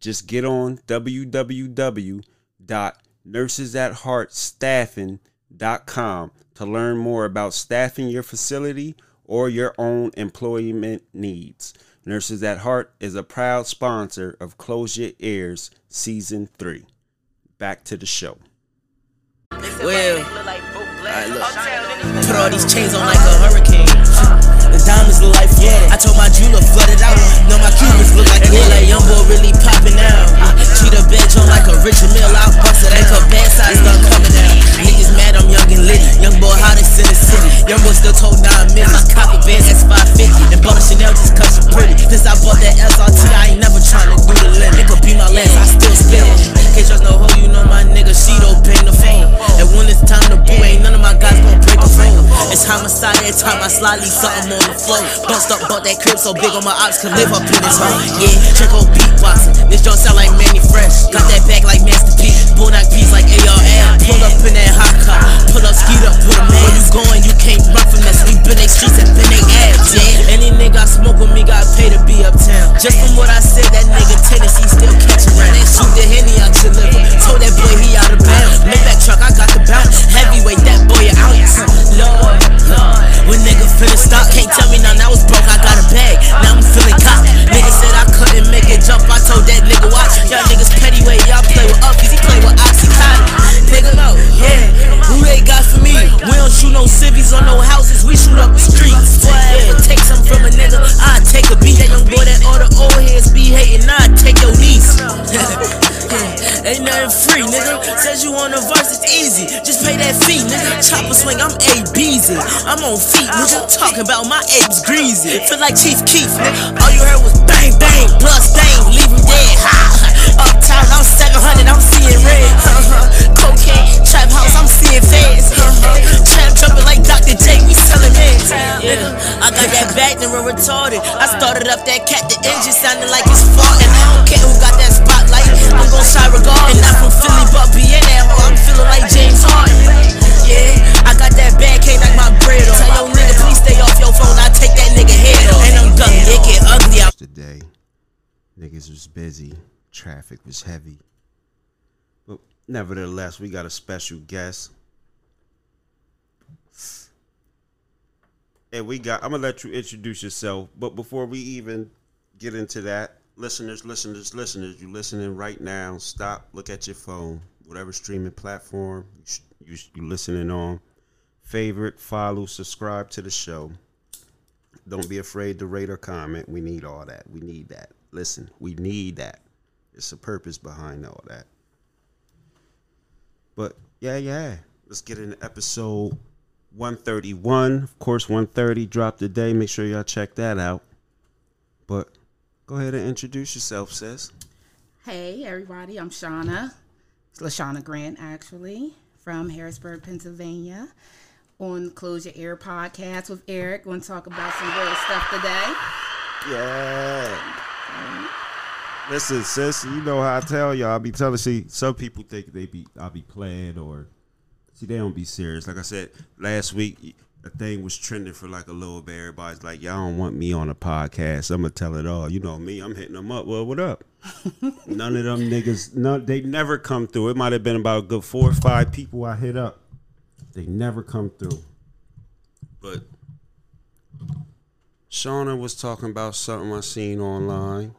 just get on www.nursesatheartstaffing.com to learn more about staffing your facility or your own employment needs. Nurses at Heart is a proud sponsor of Close Your Ears Season 3. Back to the show. Well, alright, look. Put all these chains on like a hurricane. Diamonds look like water. I told my jeweler flood it out. No, my Cubans look like water. Like young boy really popping out. Cheetah bench on like a Richard Mille. I bust it. Ain't bad side start coming out. Niggas mad I'm young and litty. Young boy hottest in the city. Young boy still told nine minutes. My copy bands that's 550. And bought a Chanel just cause she pretty. Since I bought that SRT, I ain't never trying to do the limit. It could be my last, I still spin it. Can't trust no hoe, you know my nigga. She don't pay the phone. And when it's time to boo, ain't none of my guys gon' break a phone. It's homicide every time I slide, something on the floor. Bust up, bought that crib so big on my ops, could live up in this home. Yeah, check out beatboxing. This joint sound like Manny Fresh. Got that back like Master P. Bulldog piece like ARL. Pull up in that hot car. Pull up, skeet up, put a man. Where you going, you can't run from that. We been they streets and been they abs, yeah. Any nigga I smoke with me got paid to be uptown. Just from what I said, that nigga Tennessee still catching around. They shoot the henny out your liver. Told that boy he out of bounds. Make that truck, I got the bounce. Heavyweight, that boy an ounce. Lord, Lord. When nigga finna stop, can't tell me nothing. I was broke, I got a bag. Now I'm feeling cop. Nigga said I couldn't make it jump. I told that on feet, nigga. Talking about my apes greasy. Feel like Chief Keef, nigga. All you heard was bang, bang, blood stain, leave him dead. Ha. Uptown, I'm 700, I'm seeing red. Uh-huh. Cocaine, trap house, I'm seeing feds. Uh-huh. Trap jumping like Dr. J, we selling meds. Yeah, I got that back, then we're retarded. I uh-huh. started up that cat, the engine sounded like it's farting. I don't care who got that spotlight, I'm gon' shine regardless. And I'm from Philly, but be in that hole, I'm feeling like James Harden. Yeah, that bag, can't knock my bread off. Tell your nigga, please stay off your phone, I take that nigga head off. And I'm done, it ugly. Today, niggas was busy, traffic was heavy. But nevertheless, we got a special guest. And we got, I'm gonna let you introduce yourself. But before we even get into that, listeners, listeners, listeners, you listening right now, stop, look at your phone, whatever streaming platform you, you, you listening on. Favorite, follow, subscribe to the show. Don't be afraid to rate or comment. We need all that. We need that. Listen, we need that. It's a purpose behind all that. But yeah, yeah. Let's get into episode 131. Of course, 130 dropped today. Make sure y'all check that out. But go ahead and introduce yourself, sis. Hey, everybody, I'm Shanna. It's LaShanna Grant, actually, from Harrisburg, Pennsylvania, on Close Your Ear podcast with Eric. Going to talk about some real stuff today. Yeah. Listen, sis, you know how I tell y'all. I be telling, see, some people think they be, I be playing or See, they don't be serious. Like I said last week, a thing was trending for like a little bit. Everybody's like, "Y'all don't want me on a podcast." I'm gonna tell it all. You know me. I'm hitting them up. Well, what up? None of them niggas. None. They never come through. It might have been about a good four or five people I hit up. They never come through. But Shanna was talking about something I seen online.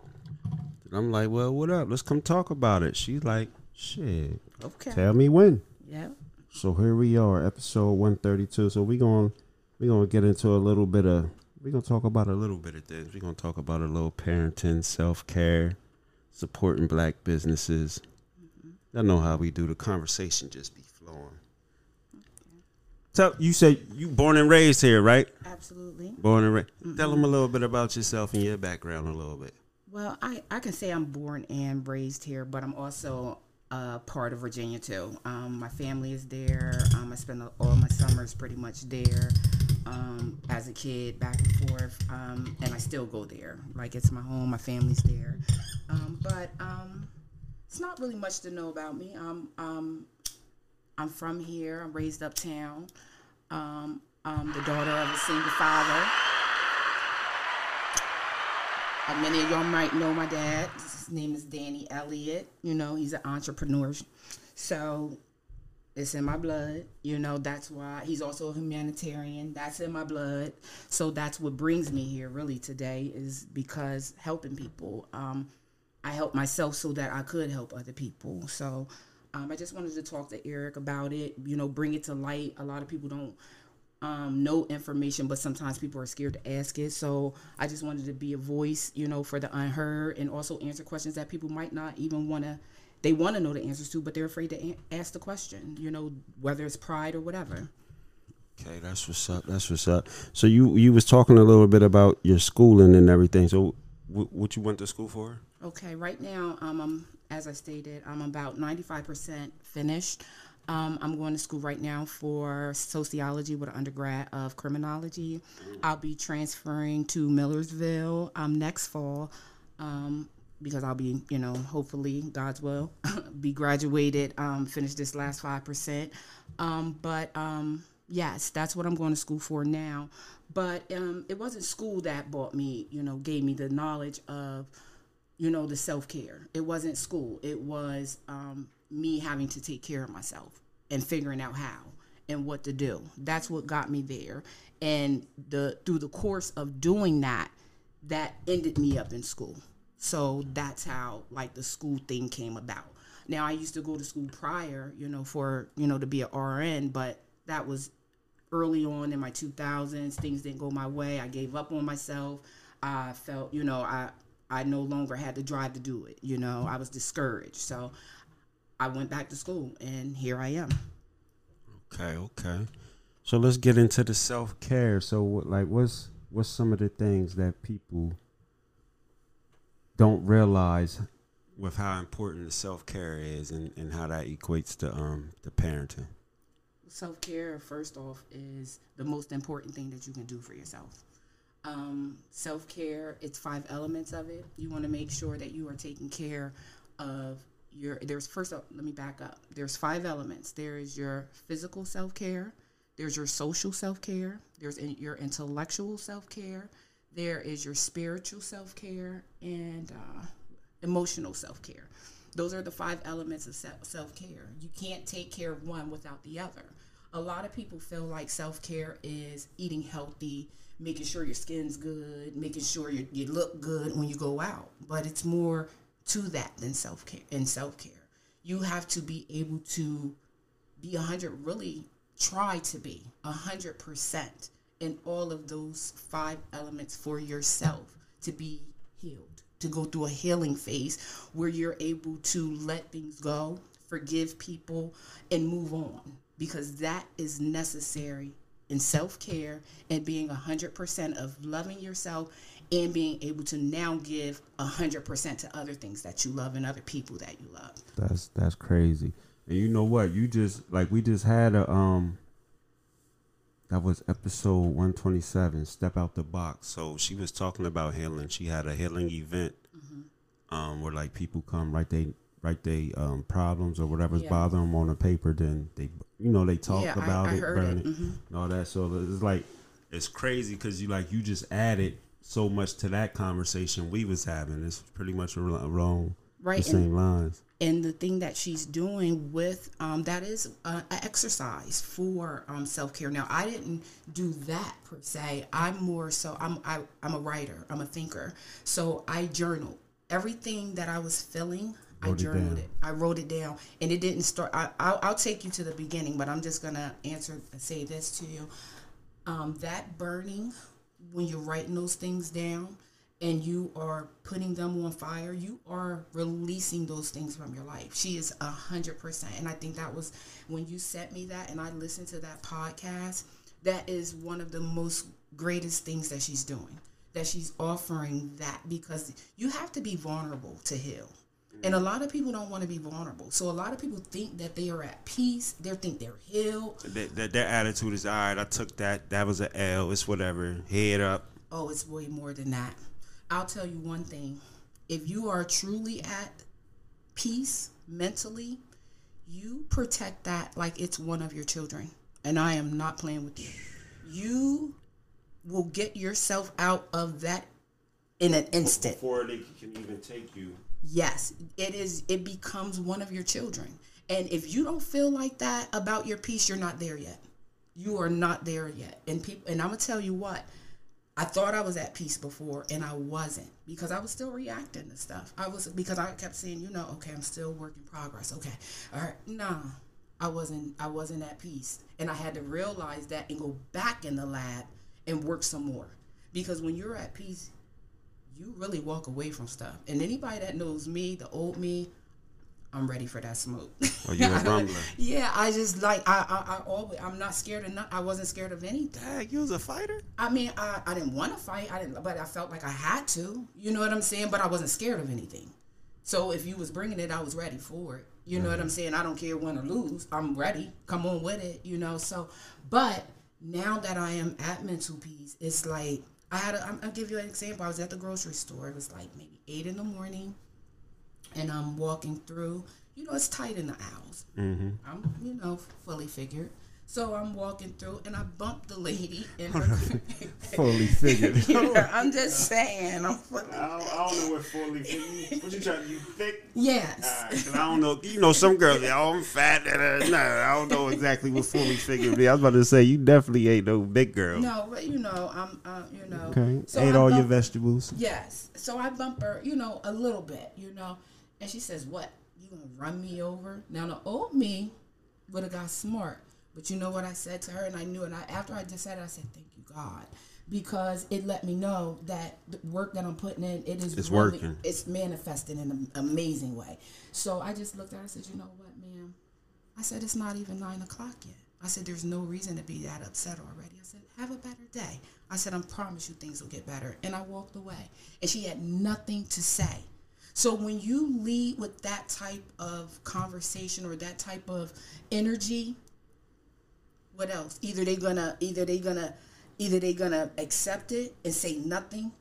And I'm like, well, what up? Let's come talk about it. She's like, shit. Okay. Tell me when. Yeah. So here we are, episode 132. So we going we gonna get into a little bit of we're gonna talk about a little bit of things. We're gonna talk about a little parenting, self care, supporting black businesses. I know how we do the conversation just be So you said you born and raised here, right? Absolutely. Born and raised. Tell them a little bit about yourself and your background a little bit. Well, I, I can say I'm born and raised here, but I'm also a part of Virginia too. Um, my family is there. Um, I spend all my summers pretty much there um, as a kid, back and forth, um, and I still go there. Like it's my home. My family's there, um, but um, it's not really much to know about me. Um, um, I'm from here. I'm raised uptown. Um, I'm the daughter of a single father. Uh, many of y'all might know my dad. His name is Danny Elliott. You know, he's an entrepreneur. So it's in my blood. You know, that's why he's also a humanitarian. That's in my blood. So that's what brings me here really today is because helping people. Um, I helped myself so that I could help other people. So um, I just wanted to talk to Eric about it, you know, bring it to light. A lot of people don't um, know information, but sometimes people are scared to ask it. So I just wanted to be a voice, you know, for the unheard and also answer questions that people might not even want to, they want to know the answers to, but they're afraid to a- ask the question, you know, whether it's pride or whatever. Okay, that's what's up. That's what's up. So you you was talking a little bit about your schooling and everything. So wh- what you went to school for? Okay, right now, um, I'm, as I stated, I'm about 95% finished. Um, I'm going to school right now for sociology with an undergrad of criminology. I'll be transferring to Millersville um, next fall um, because I'll be, you know, hopefully, God's will, be graduated, um, finish this last 5%. Um, but um, yes, that's what I'm going to school for now. But um, it wasn't school that bought me, you know, gave me the knowledge of you know, the self care. It wasn't school. It was um, me having to take care of myself and figuring out how and what to do. That's what got me there. And the through the course of doing that, that ended me up in school. So that's how like the school thing came about. Now I used to go to school prior, you know, for you know to be an RN, but that was early on in my 2000s. Things didn't go my way. I gave up on myself. I felt, you know, I I no longer had the drive to do it. You know, I was discouraged. So I went back to school and here I am. Okay, okay. So let's get into the self care. So what- like what's what's some of the things that people don't realize with how important the self care is and, and how that equates to um the parenting. Self care, first off, is the most important thing that you can do for yourself. Um, Self care, it's five elements of it. You want to make sure that you are taking care of your. There's first, let me back up. There's five elements. There is your physical self care. There's your social self care. There's your intellectual self care. There is your spiritual self care and uh, emotional self care. Those are the five elements of self care. You can't take care of one without the other. A lot of people feel like self care is eating healthy, making sure your skin's good, making sure you, you look good when you go out. But it's more to that than self care. In self care, you have to be able to be a hundred. Really try to be a hundred percent in all of those five elements for yourself to be healed, to go through a healing phase where you're able to let things go, forgive people, and move on because that is necessary in self care and being 100% of loving yourself and being able to now give 100% to other things that you love and other people that you love. That's that's crazy. And you know what? You just like we just had a um that was episode 127 step out the box so she was talking about healing she had a healing event um where like people come right they write their um, problems or whatever's Yeah. bothering them on a paper, then they, you know, they talk Yeah, about I it, heard burn it. it, Mhm. and all that. So it's like it's crazy because you like you just added so much to that conversation we was having. It's pretty much along Right, the same lines. and the thing that she's doing with um, that is uh, an exercise for um, self care. Now, I didn't do that per se. I'm more so I'm I, I'm a writer. I'm a thinker. So I journal everything that I was feeling. I Wrote it journaled down. it. I wrote it down, and it didn't start. I, I'll, I'll take you to the beginning, but I'm just gonna answer say this to you. Um, that burning when you're writing those things down and you are putting them on fire, you are releasing those things from your life. She is a hundred percent, and I think that was when you sent me that, and I listened to that podcast. That is one of the most greatest things that she's doing. That she's offering that because you have to be vulnerable to heal. And a lot of people don't want to be vulnerable. So a lot of people think that they are at peace. They think they're healed. Their, their, their attitude is all right. I took that. That was an L. It's whatever. Head up. Oh, it's way more than that. I'll tell you one thing. If you are truly at peace mentally, you protect that like it's one of your children. And I am not playing with you. You will get yourself out of that in an instant. Before they can even take you. Yes, it is it becomes one of your children. And if you don't feel like that about your peace, you're not there yet. You are not there yet. And people and I'm to tell you what. I thought I was at peace before and I wasn't because I was still reacting to stuff. I was because I kept saying, you know, okay, I'm still work in progress. Okay. All right. Nah. I wasn't I wasn't at peace. And I had to realize that and go back in the lab and work some more. Because when you're at peace, you really walk away from stuff. And anybody that knows me, the old me, I'm ready for that smoke. Oh, you a don't- yeah, I just like I, I I always I'm not scared of not I wasn't scared of anything. Dang, you was a fighter? I mean, I, I didn't want to fight. I didn't, but I felt like I had to. You know what I'm saying? But I wasn't scared of anything. So if you was bringing it, I was ready for it. You know what mm-hmm. I'm saying? I don't care win or lose. I'm ready. Come on with it. You know. So, but now that I am at mental peace, it's like I had. A, I'm- I'll give you an example. I was at the grocery store. It was like maybe eight in the morning, and I'm walking through. You know, it's tight in the aisles. Mm-hmm. I'm, you know, fully figured. So I'm walking through, and I bumped the lady in her. Fully figured. Yeah, I'm just saying. I'm fully, I don't, I don't know what fully figured. What you trying to you thick? yes. Alright, 'cause I don't know. You know, some girls, oh, I'm fat. Nah, I don't know exactly what fully figured be. I was about to say, you definitely ain't no big girl. No, but you know, I'm, uh, you know. Okay. So Ate I all your vegetables. Yes. So I bump her, you know, a little bit, you know, and she says, "What? You gonna run me over?" Now the old me would have got smart, but you know what I said to her, and I knew, and I after I just said it, I said, "Thank you, God." Because it let me know that the work that I'm putting in, it is It's really, working. It's manifesting in an amazing way. So I just looked at her and said, "You know what, ma'am? I said it's not even nine o'clock yet. I said there's no reason to be that upset already. I said have a better day. I said I promise you things will get better. And I walked away, and she had nothing to say. So when you lead with that type of conversation or that type of energy, what else? Either they're gonna either they're gonna either they're gonna accept it and say nothing,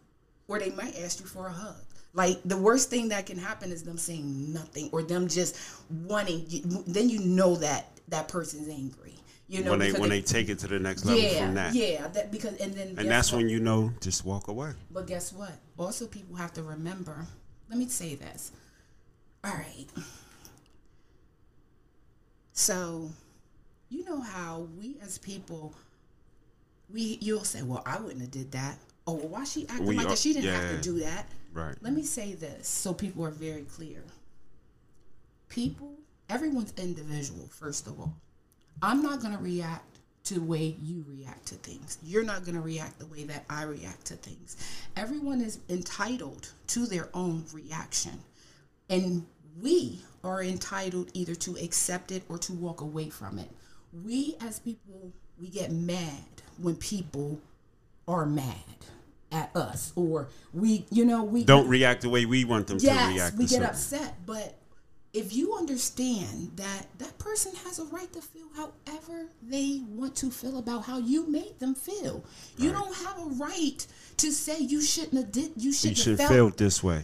or they might ask you for a hug. Like the worst thing that can happen is them saying nothing or them just wanting. You, then you know that that person's angry. You know when they when they take it to the next level yeah from that. yeah that because and then And that's what? when you know, just walk away. But guess what? Also, people have to remember. Let me say this. All right. So, you know how we as people, we you'll say, "Well, I wouldn't have did that." Oh, well, why she acting We like are- that? She didn't have to do that. Right. Let me say this so people are very clear. People, everyone's individual, first of all. I'm not going to react to the way you react to things. You're not going to react the way that I react to things. Everyone is entitled to their own reaction. And we are entitled either to accept it or to walk away from it. We as people, we get mad when people are mad at us or we, you know, we Don't react the way we want them to yes, react. we to get something. upset, but if you understand that that person has a right to feel however they want to feel about how you made them feel, you don't have a right to say you shouldn't have did you You shouldn't should have feel felt. this way.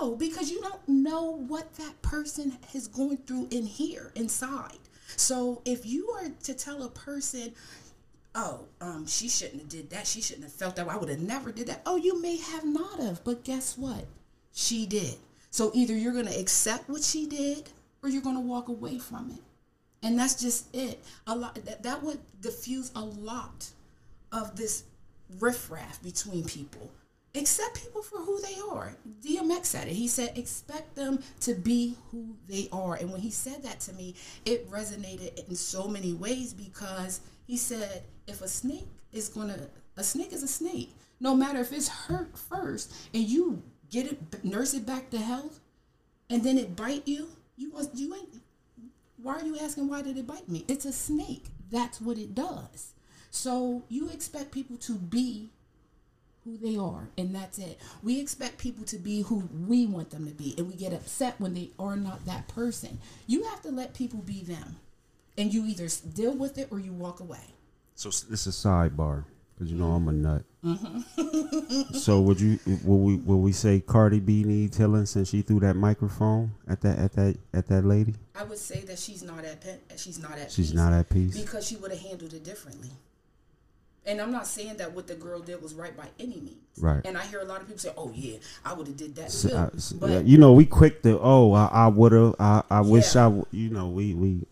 No, because you don't know what that person is going through in here, inside. So if you are to tell a person, oh, um, she shouldn't have did that, she shouldn't have felt that, way. I would have never did that. Oh, you may have not have, but guess what? She did. So either you're gonna accept what she did or you're gonna walk away from it. And that's just it. A lot that, that would diffuse a lot of this riffraff between people. Accept people for who they are. DMX said it. He said, expect them to be who they are. And when he said that to me, it resonated in so many ways because he said, if a snake is gonna, a snake is a snake. No matter if it's hurt first and you get it, nurse it back to health, and then it bite you, you you ain't. Why are you asking why did it bite me? It's a snake. That's what it does. So you expect people to be who they are, and that's it. We expect people to be who we want them to be, and we get upset when they are not that person. You have to let people be them, and you either deal with it or you walk away. So this is a sidebar because you know I'm a nut. Mm-hmm. so would you will we will we say Cardi B needs healing since she threw that microphone at that at that at that lady? I would say that she's not at pe- she's not at She's peace not at peace. because she would have handled it differently. And I'm not saying that what the girl did was right by any means. Right. And I hear a lot of people say, "Oh yeah, I would have did that So, too." uh, so, but yeah, you know, we quick to oh I, I would have I, I wish Yeah. I w-" you know we we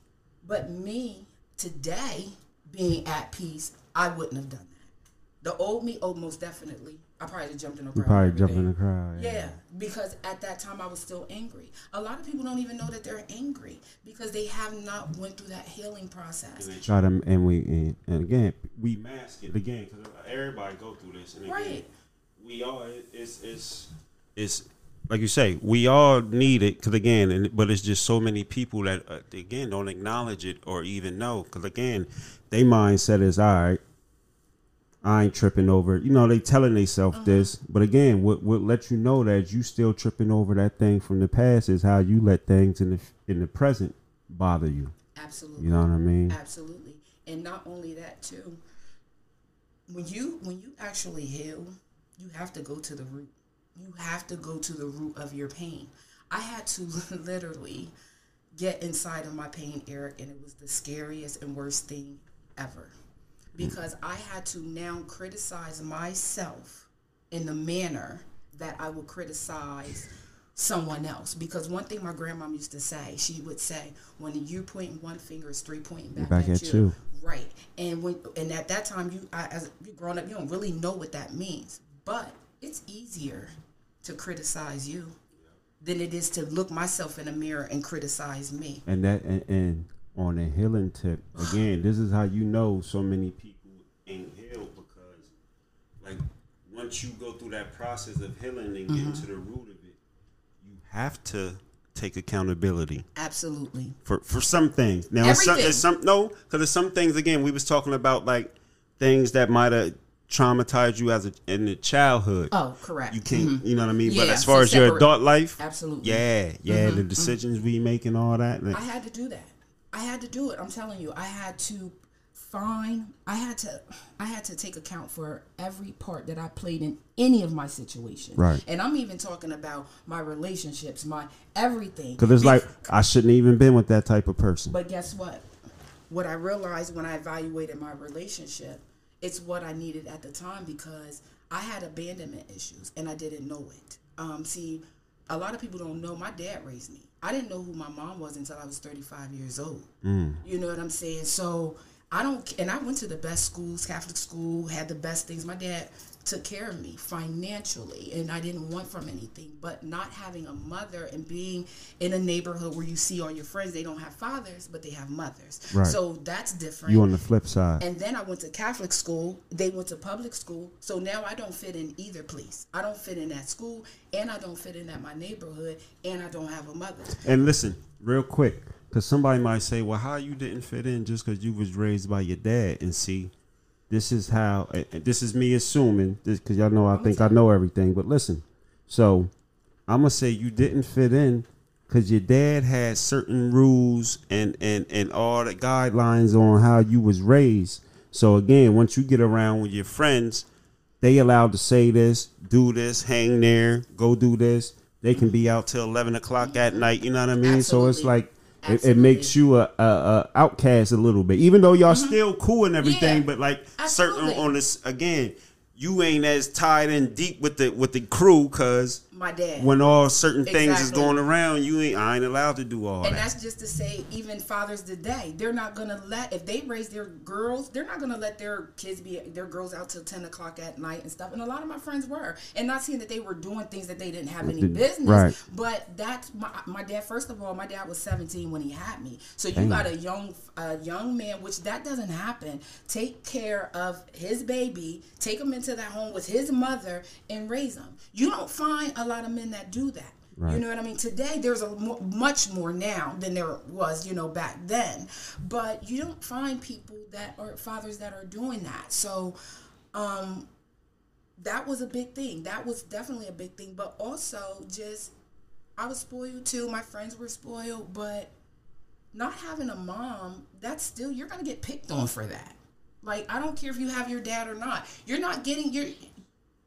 but me today being at peace, I wouldn't have done that. The old me, oh most definitely, I probably have jumped in the we crowd. probably every jump day. in the crowd. Yeah, because at that time I was still angry. A lot of people don't even know that they're angry because they have not went through that healing process. And they try to and we and, and again we mask it again because everybody go through this and again Right. we all it's it's it's like you say we all need it because again and but it's just so many people that uh, again don't acknowledge it or even know because again they mindset is all right I ain't tripping over it. You know, they telling themselves uh-huh. this, but again, what what let you know that you still tripping over that thing from the past is how you let things in the in the present bother you. Absolutely. You know what I mean? Absolutely. And not only that too. When you when you actually heal, you have to go to the root. You have to go to the root of your pain. I had to literally get inside of my pain, Eric, and it was the scariest and worst thing ever. Mm. Because I had to now criticize myself in the manner that I would criticize someone else. Because one thing my grandmom used to say, she would say, when you pointing one finger, it's three pointing back, Back at, at you. you. Right. And when and at that time you I, as you growing up, you don't really know what that means. But it's easier to criticize you than it is to look myself in a mirror and criticize me. And that and, and on a healing tip, again, this is how you know so many people ain't healed because like once you go through that process of healing and getting mm-hmm. to the root of it, you have to take accountability Absolutely. for for some things. Now, it's some, it's some no, because there's some things. Again, we was talking about like things that might have traumatized you as a in the childhood. Oh, correct. You can't, mm-hmm. you know what I mean. but as far so as your adult life, Absolutely. yeah, yeah, the mm-hmm. decisions we make and all that. like, I had to do that. I had to do it. I'm telling you, I had to find I had to I had to take account for every part that I played in any of my situations. Right. And I'm even talking about my relationships, my everything. Because it's like I shouldn't even been with that type of person. But guess what? What I realized when I evaluated my relationship, it's what I needed at the time because I had abandonment issues and I didn't know it. Um, see, a lot of people don't know my dad raised me. I didn't know who my mom was until I was 35 years old. Mm. You know what I'm saying? So I don't, and I went to the best schools, Catholic school, had the best things. My dad took care of me financially, and I didn't want from anything. But not having a mother and being in a neighborhood where you see all your friends, they don't have fathers, but they have mothers. Right. So that's different. you on the flip side. And then I went to Catholic school. They went to public school. So now I don't fit in either place. I don't fit in that school, and I don't fit in at my neighborhood, and I don't have a mother. And listen, real quick, because somebody might say, "Well, how you didn't fit in just because you was raised by your dad?" And see, this is how. This is me assuming this because y'all know I think I know everything. But listen, so I'm gonna say you didn't fit in because your dad had certain rules and and and all the guidelines on how you was raised. So again, once you get around with your friends, they allowed to say this, do this, hang there, go do this. they can be out till eleven o'clock at night. You know what I mean? So it's like. It, it makes you a, a, a outcast a little bit, even though y'all mm-hmm. still cool and everything. Yeah. But like certain on this again, you ain't as tied in deep with the with the crew because My dad. when all certain things is going around, you ain't I ain't allowed to do all that. And that. that's just to say, even fathers today, they're not gonna let if they raise their girls, they're not gonna let their kids be their girls out till ten o'clock at night and stuff. And a lot of my friends were, and not saying that they were doing things that they didn't have any business. Right. But that's my my dad. First of all, my dad was seventeen when he had me, so you got a young a young man, which that doesn't happen. Take care of his baby, take him into that home with his mother, and raise him. You don't find a lot of men that do that. You know what I mean? Today, there's a mo- much more now than there was, you know, back then. But you don't find people that are fathers that are doing that. So, um, that was a big thing. That was definitely a big thing. But also, just I was spoiled too. My friends were spoiled, but not having a mom, that's still you're gonna get picked on for that. Like I don't care if you have your dad or not. You're not getting your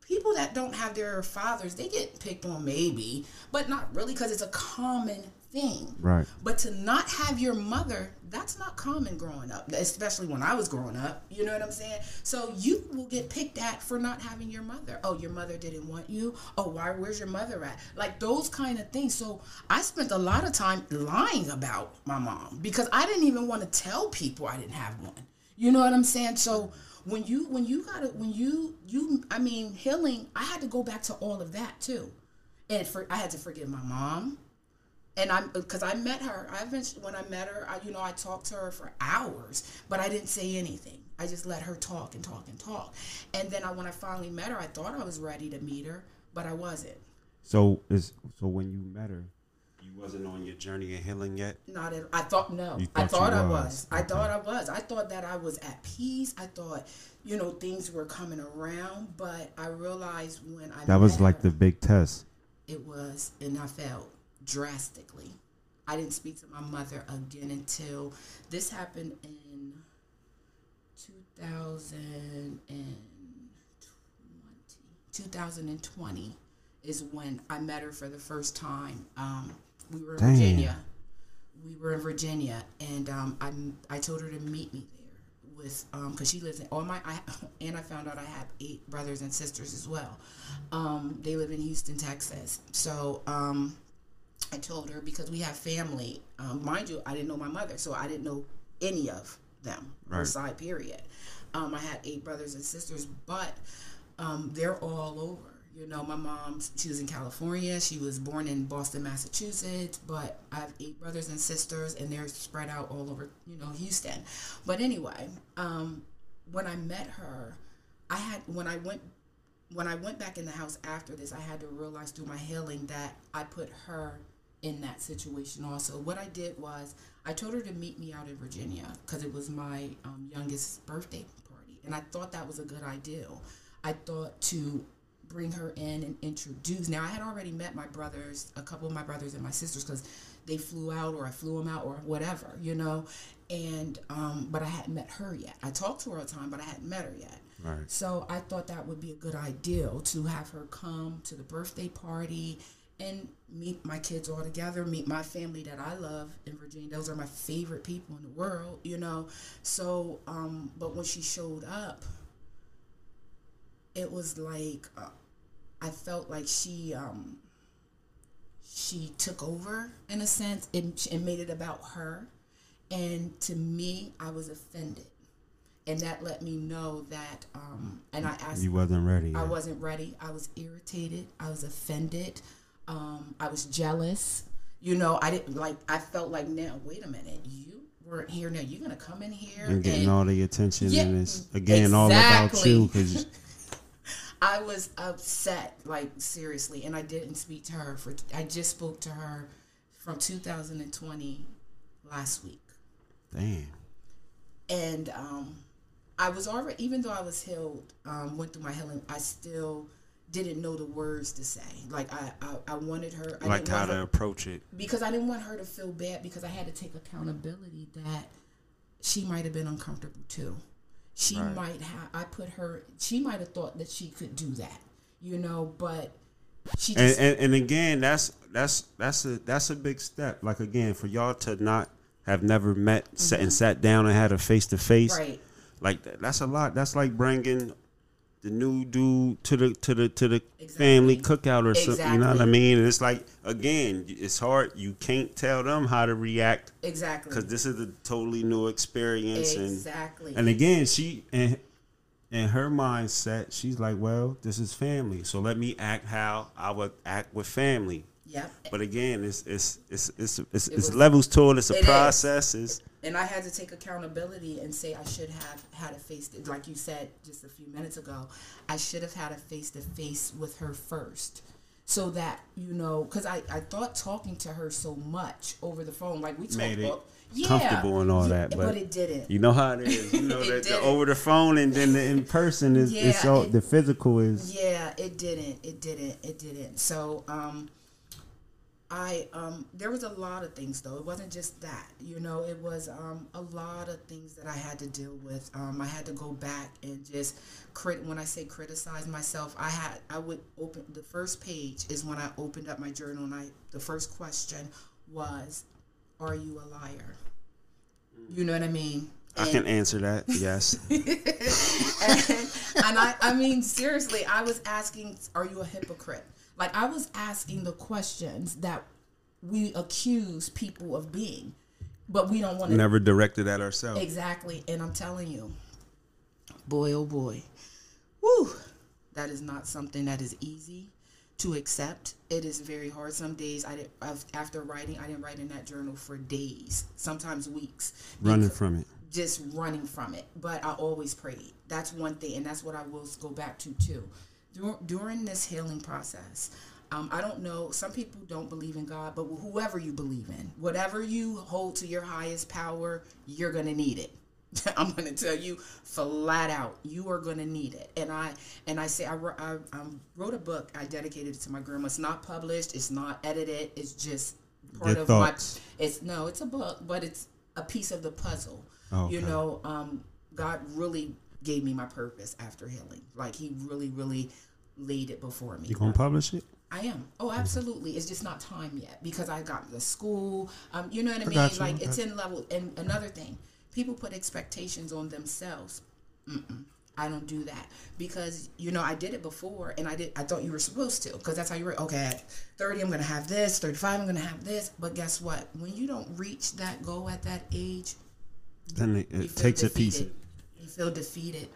people that don't have their fathers. They get picked on maybe, but not really because it's a common thing. Right. But to not have your mother, that's not common growing up, especially when I was growing up. You know what I'm saying? So you will get picked at for not having your mother. Oh, your mother didn't want you. Oh, why? Where's your mother at? Like those kind of things. So I spent a lot of time lying about my mom because I didn't even want to tell people I didn't have one. You know what I'm saying? So when you when you got it when you you I mean healing, I had to go back to all of that too, and for I had to forgive my mom and I'm because I met her. I eventually when I met her, I, you know, I talked to her for hours, but I didn't say anything. I just let her talk and talk and talk. And then I, when I finally met her, I thought I was ready to meet her, but I wasn't. So is so when you met her, wasn't on your journey of healing yet. Not at. I thought no. You I thought thought I was. was. I Okay. thought I was. I thought that I was at peace. I thought, you know, things were coming around. But I realized when I That was met like her, the big test. it was, and I felt drastically. I didn't speak to my mother again until this happened in 2020. 2020 is when I met her for the first time. Um, we were in. Virginia. We were in Virginia, and um, I I told her to meet me there with um because she lives in all my I, and I found out I have eight brothers and sisters as well. Um, they live in Houston, Texas. So um, I told her because we have family. Um, mind you, I didn't know my mother, so I didn't know any of them. Right. side period. Um, I had eight brothers and sisters, but um, they're all over. You know, my mom, she was in California. She was born in Boston, Massachusetts. But I have eight brothers and sisters, and they're spread out all over, you know, Houston. But anyway, um, when I met her, I had when I went when I went back in the house after this, I had to realize through my healing that I put her in that situation also. What I did was I told her to meet me out in Virginia because it was my um, youngest birthday party, and I thought that was a good idea. I thought to bring her in and introduce. Now I had already met my brothers, a couple of my brothers and my sisters, because they flew out or I flew them out or whatever, you know. And um, but I hadn't met her yet. I talked to her all the time, but I hadn't met her yet. Right. So I thought that would be a good idea to have her come to the birthday party and meet my kids all together, meet my family that I love in Virginia. Those are my favorite people in the world, you know. So, um, but when she showed up, it was like uh, I felt like she um, she took over in a sense and, and made it about her. And to me, I was offended. And that let me know that, um, and I asked, You wasn't ready. I yet. wasn't ready. I was irritated. I was offended. Um, I was jealous. You know, I didn't like, I felt like, now, wait a minute, you weren't here. Now you're going to come in here. and getting and all the attention Yeah, and it's again all about you because I was upset, like seriously, and I didn't speak to her for. I just spoke to her from 2020 last week, damn. and um, I was already, even though I was healed, um, went through my healing, I still didn't know the words to say. Like I, I, I wanted her. I Like how want to her, approach it. because I didn't want her to feel bad because I had to take accountability that she might have been uncomfortable too. She Right. might have I put her she might have thought that she could do that, you know, but She and, just and and again, that's that's that's a that's a big step. Like again, for y'all to not have never met, sat and sat down and had a face to face, Mm-hmm. right. like that, that's a lot. That's like bringing the new dude to the to the to the Exactly. family cookout or something. You know what I mean? And it's like again, it's hard. You can't tell them how to react Exactly. because this is a totally new experience. Exactly. And and again, she and in her mindset, she's like, well, this is family, so let me act how I would act with family. yep. But again, it's it's it's it's it's, it's was- levels to it. It's a It is. process. It's and I had to take accountability and say I should have had a face, to, like you said just a few minutes ago, I should have had a face to face with her first, so that you know, because I I thought talking to her so much over the phone, like we talked, Made about- yeah, comfortable and all that, but it didn't. you know how it is. You know that the over the phone and then the in person is it's Yeah, all it- the physical is. Yeah, it didn't. It didn't. It didn't. So, um, I um, there was a lot of things though. It wasn't just that. You know, it was um, a lot of things that I had to deal with. Um, I had to go back and just crit. When I say criticize myself, I had I would open the first page is when I opened up my journal and I the first question was, "Are you a liar?" You know what I mean? I can answer that. Yes. and, and I, I mean, seriously, I was asking, are you a hypocrite? Like, I was asking the questions that we accuse people of being, but we don't want to. Never directed at ourselves. Exactly. And I'm telling you, boy, oh boy, whew, that is not something that is easy to accept. It is very hard. Some days I did, after writing, I didn't write in that journal for days, sometimes weeks. Running from it. just running from it. But I always prayed. That's one thing, and that's what I will go back to too. Dur- During this healing process, um, I don't know. Some people don't believe in God, but whoever you believe in, whatever you hold to your highest power, you're gonna need it. I'm gonna tell you flat out, you are gonna need it. And I and I say I, I, I wrote a book. I dedicated it to my grandma. It's not published. It's not edited. It's just part Your of thoughts. my. It's no. It's a book, but it's a piece of the puzzle. Okay. You know, um, God really gave me my purpose after healing. Like He really, really laid it before me. You gonna publish it? I am. Oh, absolutely. It's just not time yet because I got the school. Um, you know what I mean? Like it's in level. And another thing, people put expectations on themselves. Mm-mm. I don't do that because you know I did it before, and I did. I thought you were supposed to because that's how you were. Okay, at thirty, I'm gonna have this. Thirty-five, I'm gonna have this. But guess what? When you don't reach that goal at that age, Then it, it takes a piece. Feel defeated.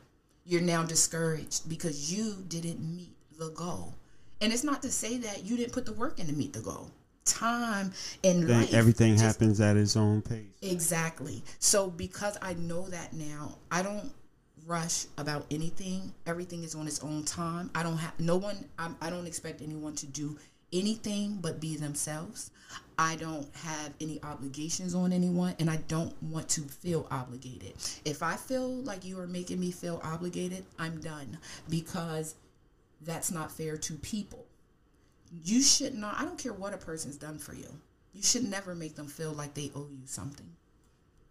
You're now discouraged because you didn't meet the goal. And it's not to say that you didn't put the work in to meet the goal. Time Then life. everything just- happens at its own pace. Exactly. So because I know that now, I don't rush about anything. Everything is on its own time. I don't have no one. I'm, I don't expect anyone to do anything but be themselves. I don't have any obligations on anyone, and I don't want to feel obligated. If I feel like you are making me feel obligated, I'm done because that's not fair to people. You should not i don't care what a person's done for you. You should never make them feel like they owe you something.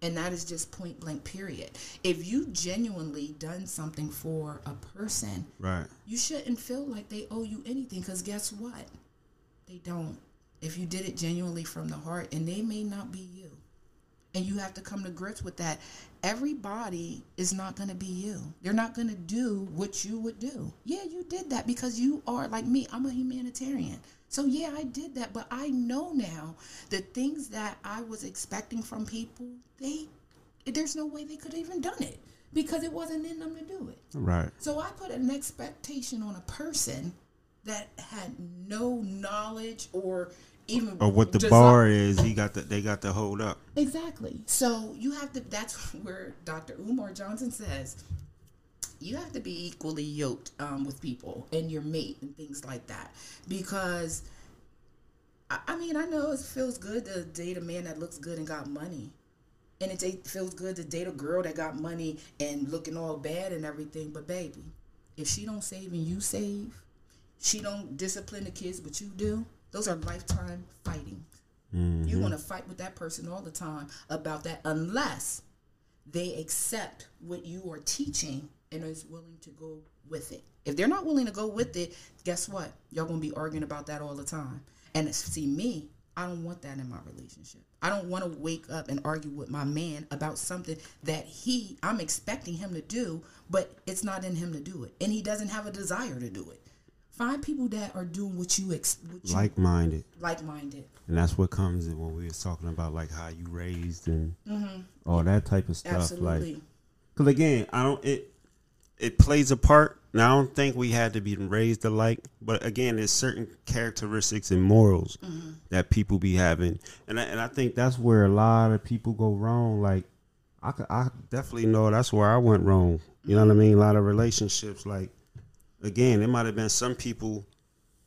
And that is just point blank period. If you genuinely done something for a person Right. you shouldn't feel like they owe you anything because guess what? They don't if you did it genuinely from the heart and they may not be you. And you have to come to grips with that. Everybody is not going to be you. They're not going to do what you would do. Yeah you did that because you are like me. I'm a humanitarian. So yeah i did that. But i know now the things that i was expecting from people they there's no way they could have even done it because it wasn't in them to do it. Right. so I put an expectation on a person that had no knowledge or even Or what the bar is, he got the they got to hold up. Exactly. So you have to. That's where Dr. Umar Johnson says you have to be equally yoked um, with people and your mate and things like that because. I I mean, I know it feels good to date a man that looks good and got money. And it feels good to date a girl that got money and looking all bad and everything. But baby, if she don't save and you save, she don't discipline the kids, but you do. Those are lifetime fighting. You mm-hmm. want to fight with that person all the time about that, unless they accept what you are teaching and is willing to go with it. If they're not willing to go with it, guess what? Y'all gonna be arguing about that all the time. And see me, I don't want that in my relationship. I don't want to wake up and argue with my man about something that he I'm expecting him to do, but it's not in him to do it, and he doesn't have a desire to do it. Find people that are doing what you ex what you Like minded. like minded. And that's what comes in when we was talking about like how you raised and all that type of stuff. Mm-hmm. Absolutely. Like, because again, I don't it it plays a part. Now I don't think we had to be raised alike, but again, there's certain characteristics and morals Mm-hmm. that people be having, and I, and I think that's where a lot of people go wrong. Like I I definitely know that's where I went wrong. You know what I mean? A lot of relationships, like again, there might have been some people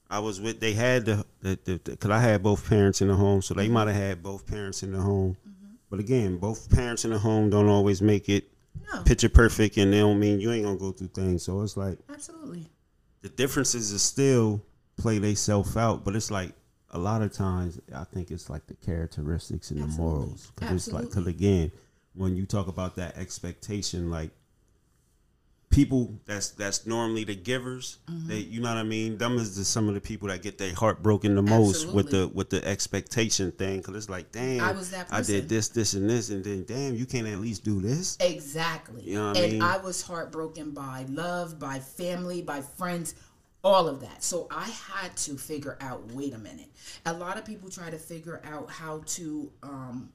I was with. They had the the because I had both parents in the home, so they might have had both parents in the home. Mm-hmm. But again, both parents in the home don't always make it No, picture perfect, and they don't mean you ain't gonna go through things. So it's like absolutely. the differences is still play they self out, but it's like a lot of times I think it's like the characteristics and the morals. Cause it's like, cause again, when you talk about that expectation, like people that's that's normally the givers, Mm-hmm. they you know what I mean. Them is the, some of the people that get their heart broken the most with the with the expectation thing. Cause it's like, damn, I was that I did this, this, and this, and then damn, you can't at least do this. Exactly. You know what I and mean? I was heartbroken by love, by family, by friends, all of that. So I had to figure out, wait a minute. A lot of people try to figure out how to um,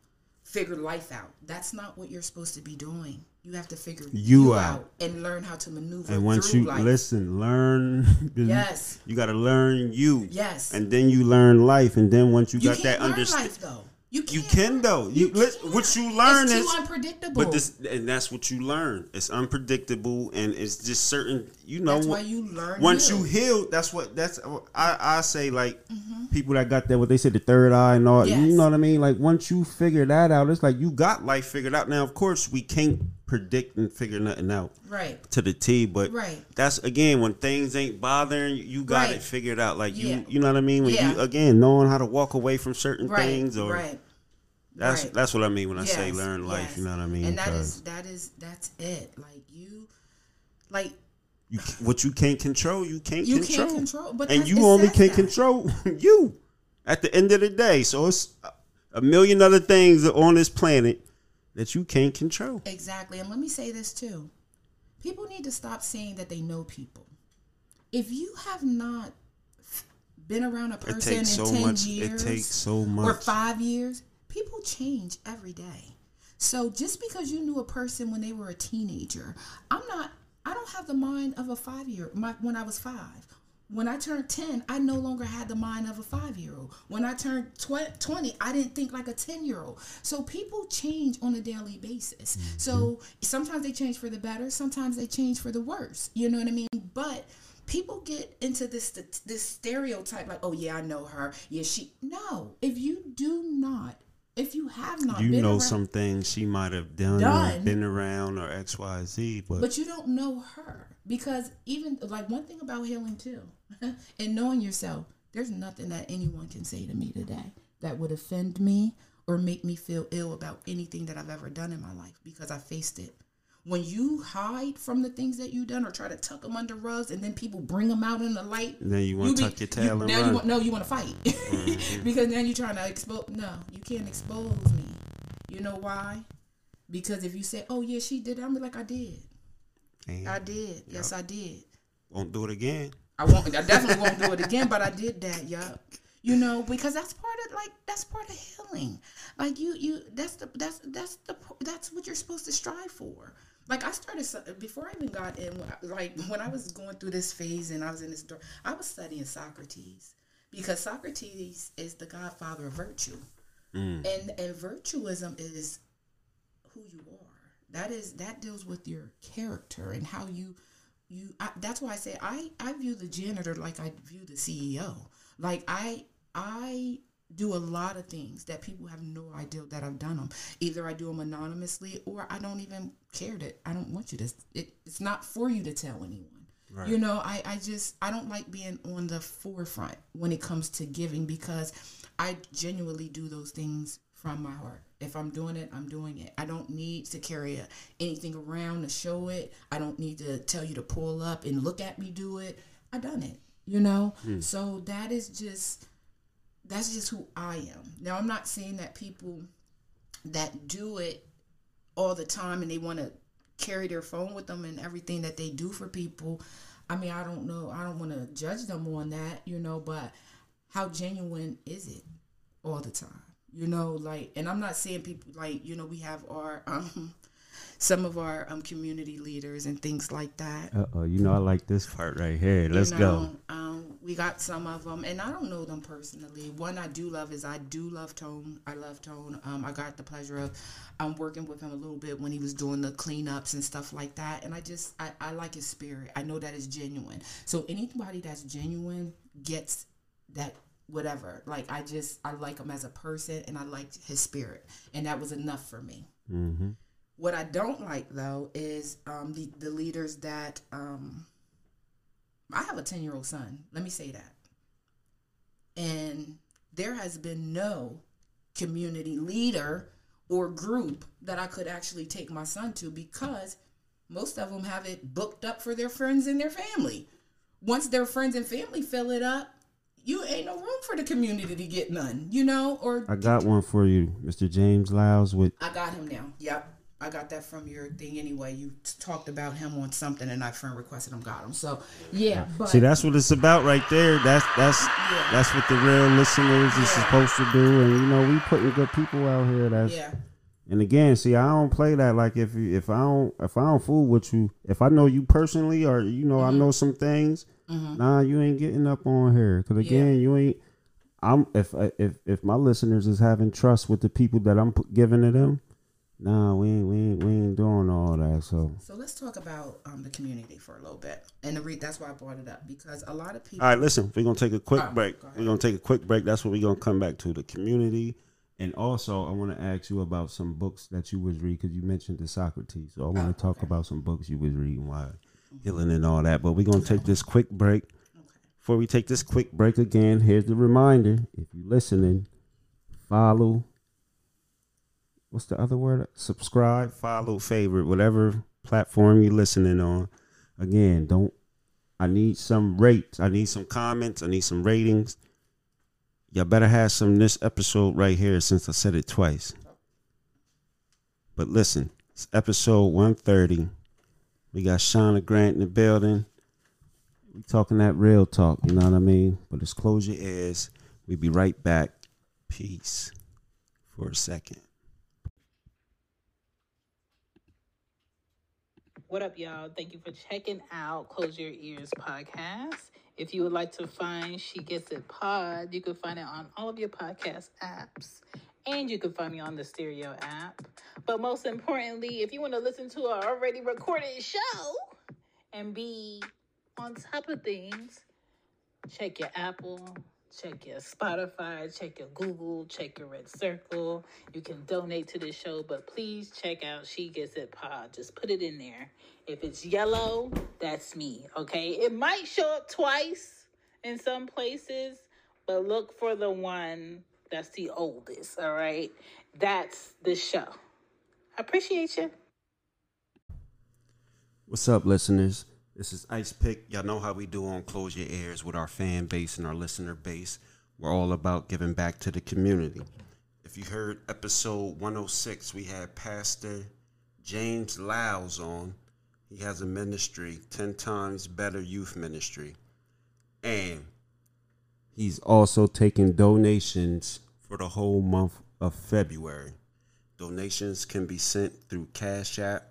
figure life out. That's not what you're supposed to be doing. You have to figure You you, out. out. and learn how to maneuver And once you life. listen, learn. Yes. You got to learn you. Yes. And then you learn life, and then once you, you got that understanding, though. You you can though. You, listen, can't. what you learn it's is, too unpredictable. but this, and that's what you learn. It's unpredictable, and it's just certain. You know, That's why you learn Once you. you heal, that's what that's. I I say like Mm-hmm. people that got that what they said the third eye and all. You know what I mean? Like once you figure that out, it's like you got life figured out. Now, of course, we can't predict and figure nothing out right. to the T, but Right. that's again when things ain't bothering you, got Right. it figured out. Like Yeah. you, you know what I mean. When Yeah. you again knowing how to walk away from certain Right. things, or right. that's right. that's what I mean when I say learn life. yes. You know what I mean? And that is that is that's it. Like you, like you, what you can't control, you can't You control. can't control, but and you only can that. control you. At the end of the day, so it's a million other things on this planet that you can't control. exactly. And let me say this too: people need to stop saying that they know people. If you have not been around a person in so ten much. years, It takes so or five years, people change every day. So just because you knew a person when they were a teenager, I'm not. I don't have the mind of a five year. My when I was five. When I turned 10, I no longer had the mind of a five year old. When I turned tw- 20, I didn't think like a 10 year old. So people change on a daily basis. Mm-hmm. So sometimes they change for the better, sometimes they change for the worse. You know what I mean? But people get into this this stereotype like, oh, yeah, I know her. Yeah, she. No, if you do not, if you have not you know around- some things she might have done, or Done. been around, or X, Y, Z, but, but you don't know her because even like one thing about healing too and knowing yourself there's nothing that anyone can say to me today that would offend me or make me feel ill about anything that i've ever done in my life because i faced it when you hide from the things that you've done or try to tuck them under rugs and then people bring them out in the light then you wanna be- tuck your tail and now run. Mm-hmm. you want, no you want to fight because now you're trying to expose no you can't expose me you know why because if you say oh yeah she did it i'm like i did and I did. Yes, I did. won't do it again. I won't. I definitely won't do it again. But I did that. Yup. You know, because that's part of like that's part of healing. Like you, you. That's the that's that's the that's what you're supposed to strive for. Like I started before I even got in. Like when I was going through this phase and I was in this door, I was studying Socrates because Socrates is the godfather of virtue, mm. and and virtuism is who you are. That is that deals with your character and how you you. I, that's why I say I I view the janitor like I view the CEO. Like I I do a lot of things that people have no idea that I've done them. Either I do them anonymously or I don't even care that I don't want you to. It, it's not for you to tell anyone. Right. You know, I, I just I don't like being on the forefront when it comes to giving because I genuinely do those things from my heart. If I'm doing it, I'm doing it. I don't need to carry a, anything around to show it. I don't need to tell you to pull up and look at me do it. I done it, you know. Hmm. So that is just that's just who I am. Now I'm not saying that people that do it all the time and they want to carry their phone with them and everything that they do for people. I mean, I don't know. I don't want to judge them on that, you know, but how genuine is it all the time? You know, like, and I'm not saying people like, you know, we have our, um, some of our um, community leaders and things like that. Uh oh, you know I like this part right here. Let's you go. Um, we got some of them, and I don't know them personally. One I do love is I do love Tone. I love Tone. Um, I got the pleasure of um, working with him a little bit when he was doing the cleanups and stuff like that. And I just I, I like his spirit. I know that is genuine. So anybody that's genuine gets that whatever. Like I just I like him as a person, and I liked his spirit, and that was enough for me. Mm-hmm. What I don't like though is um, the the leaders that um, I have a ten year old son. Let me say that, and there has been no community leader or group that I could actually take my son to because most of them have it booked up for their friends and their family. Once their friends and family fill it up, you ain't no room for the community to get none, you know? Or I got one for you, Mr. James Lyles with I got him now. Yep. I got that from your thing anyway. You talked about him on something and I friend requested him, got him. So yeah, but See, that's what it's about right there. That's that's Yeah. that's what the real listeners is supposed to do, and you know we putting good people out here. That's yeah. and again, see, I don't play that. Like if you, if I don't if I don't fool with you, if I know you personally or you know Mm-hmm. I know some things, nah, you ain't getting up on here. Cause again, you ain't. I'm if if if my listeners is having trust with the people that I'm giving to them, nah, we ain't we ain't we ain't doing all that. So So let's talk about um, the community for a little bit. And the re- that's why I brought it up because a lot of people All right, listen, we're gonna take a quick Oh, break. We're gonna take a quick break. That's what we're gonna come back to the community. And also, I want to ask you about some books that you was reading because you mentioned the Socrates. So I want to talk about some books you was reading while healing and all that. But we're gonna take this quick break. Before we take this quick break again, here's the reminder: if you're listening, follow. What's the other word? Subscribe, follow, favorite, whatever platform you're listening on. Again, don't I need some rates. I need some comments. I need some ratings. Y'all better have some this episode right here since I said it twice. But listen, it's episode 130. We got Shanna Grant in the building. We talking that real talk, you know what I mean? But just close your ears. We be right back. Peace for a second. What up, y'all? Thank you for checking out Close Your Ears podcast. If you would like to find She Gets It Pod, you can find it on all of your podcast apps. And you can find me on the Stereo app. But most importantly, if you want to listen to our already recorded show and be on top of things, check your Apple, check your Spotify, check your Google, check your Red Circle. You can donate to the show, but please check out She Gets It Pod. Just put it in there. If it's yellow, that's me, okay? It might show up twice in some places, but look for the one that's the oldest, all right? That's the show. I appreciate you. What's up, listeners? This is Ice Pick. Y'all know how we do on Close Your Ears with our fan base and our listener base. We're all about giving back to the community. If you heard episode 106, we had Pastor James Lyles on. He has a ministry, 10 times better youth ministry. And he's also taking donations for the whole month of February. Donations can be sent through Cash App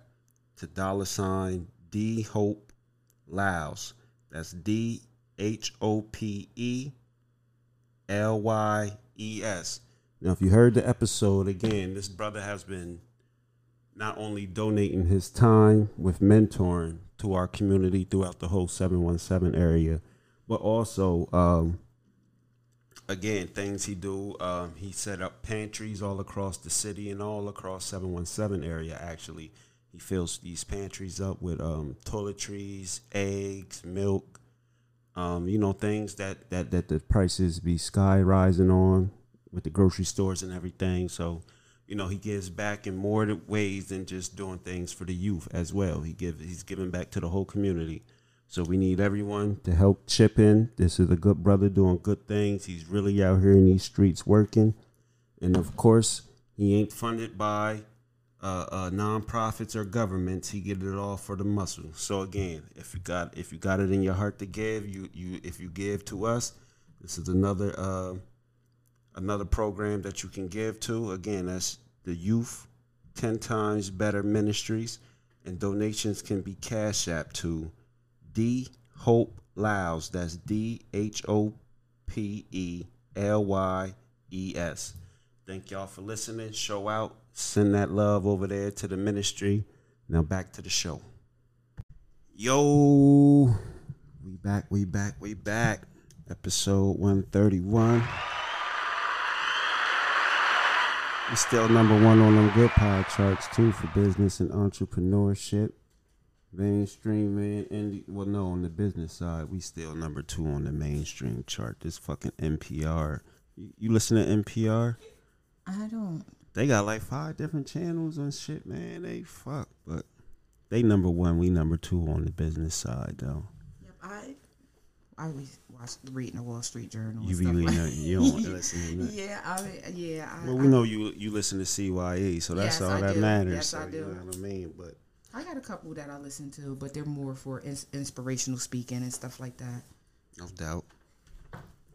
to dollar sign D Hope Lyles. That's D H O P E L Y E S. Now, if you heard the episode again, this brother has been not only donating his time with mentoring to our community throughout the whole 717 area, but also, um, again, things he do. Um, he set up pantries all across the city and all across 717 area, actually. He fills these pantries up with um, toiletries, eggs, milk, um, you know, things that, that, that the prices be sky rising on with the grocery stores and everything. So, you know he gives back in more ways than just doing things for the youth as well. He give he's giving back to the whole community. So we need everyone to help chip in. This is a good brother doing good things. He's really out here in these streets working, and of course he ain't funded by uh, uh, nonprofits or governments. He get it all for the muscle. So again, if you got if you got it in your heart to give, you you if you give to us, this is another uh, another program that you can give to. Again, that's the Youth Ten Times Better Ministries, and donations can be cash app to D Hope Lyles. That's D H O P E L Y E S. Thank y'all for listening. Show out. Send that love over there to the ministry. Now back to the show. Yo, we back, we back, we back. Episode 131. We're still number one on them good pod charts too for business and entrepreneurship. Mainstream man, indie. Well, no, on the business side, we still number two on the mainstream chart. This fucking NPR. You, you listen to NPR? I don't. They got like five different channels and shit, man. They fuck, but they number one. We number two on the business side, though. Yep, I. I watch reading the Wall Street Journal. You and stuff really like know, you don't listen to that. Yeah, I yeah. I, Well, we I, know you you listen to CYE, so that's Yes, all I that do. matters. Yes, so, I do. You know what I mean? But I got a couple that I listen to, but they're more for ins- inspirational speaking and stuff like that. no doubt.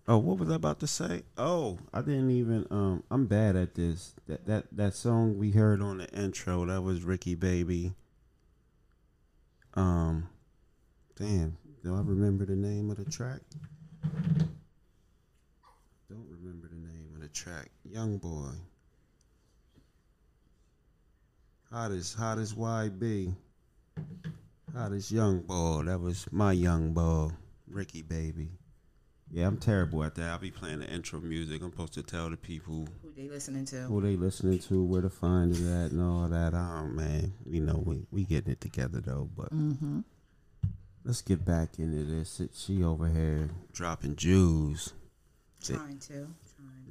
Oh, what was I about to say? Oh, I didn't even. Um, I'm bad at this. That that that song we heard on the intro that was RickyyBabyyy. Um, damn, do I remember the name of the track? Don't remember the name of the track. Young boy. Hot as hot as YB. Hot as young boy. That was my young boy, RickyyBabyyy. Yeah, I'm terrible at that. I'll be playing the intro music. I'm supposed to tell the people Who they listening to? who they listening to, where to find it at, and all that. Oh man, you know we we getting it together though. But Mm-hmm. let's get back into this. She over here dropping jewels. Trying to.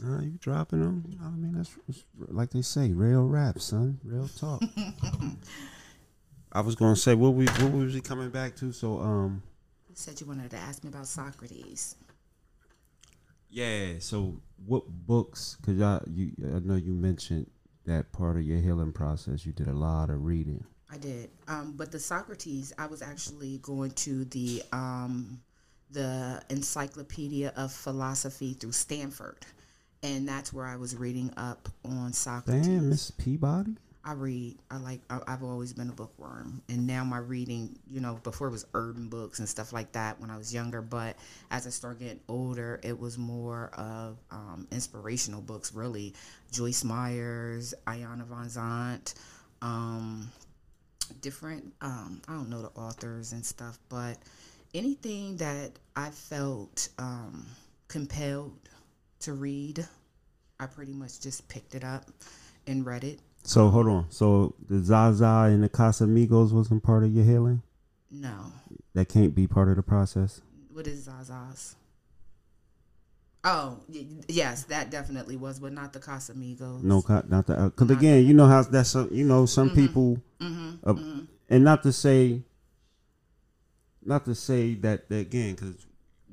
Trying. Nah, you dropping them? You know what I mean, that's, that's like they say, real rap, son, real talk. I was gonna say what we what was we coming back to? So um, You said you wanted to ask me about Socrates. yeah. So what books? Cause y'all, you I know you mentioned that part of your healing process. You did a lot of reading. I did. Um, but the Socrates, I was actually going to the um, the Encyclopedia of Philosophy through Stanford, and that's where I was reading up on Socrates. Damn, Miss Peabody. I read. I like. I, I've always been a bookworm, and now my reading. You know, before it was urban books and stuff like that when I was younger, but as I started getting older, it was more of um, inspirational books. Really, Joyce Myers, Iyanla Vanzant, um, different. Um, I don't know the authors and stuff, but anything that I felt um, compelled to read, I pretty much just picked it up and read it. So hold on. So the Zaza and the Casamigos wasn't part of your healing. No. That can't be part of the process. What is Zaza's? Oh, y- yes, that definitely was, but not the Casamigos. No, not the because Not- again, you know how that's some, you know some people, Mm-hmm, uh, and not to say, not to say that, that again, because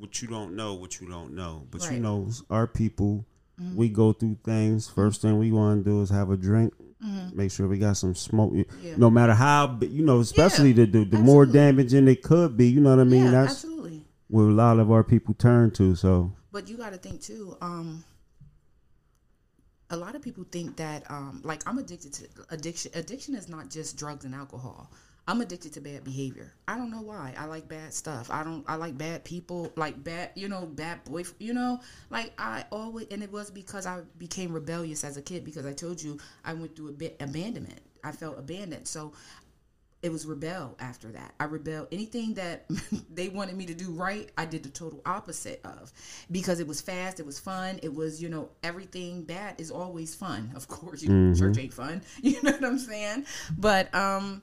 what you don't know, what you don't know, but you know our people, we go through things. First thing we want to do is have a drink. Make sure we got some smoke. Mm-hmm. Yeah. No matter how, you know, especially the the, the more damaging it could be. You know what I mean? yeah, That's absolutely. what a lot of our people turn to. So But you got to think too. Um, a lot of people think that, um, like, I'm addicted to addiction. Addiction is not just drugs and alcohol. I'm addicted to bad behavior. I don't know why. I like bad stuff. I don't. I like bad people. Like bad, you know, bad boy. You know, like I always. And it was because I became rebellious as a kid. Because I told you I went through a bit abandonment. I felt abandoned. So it was rebel after that. I rebelled. Anything that they wanted me to do right, I did the total opposite of because it was fast, it was fun, it was, you know, everything bad is always fun. Of course, you know, church ain't fun. You know what I'm saying? But um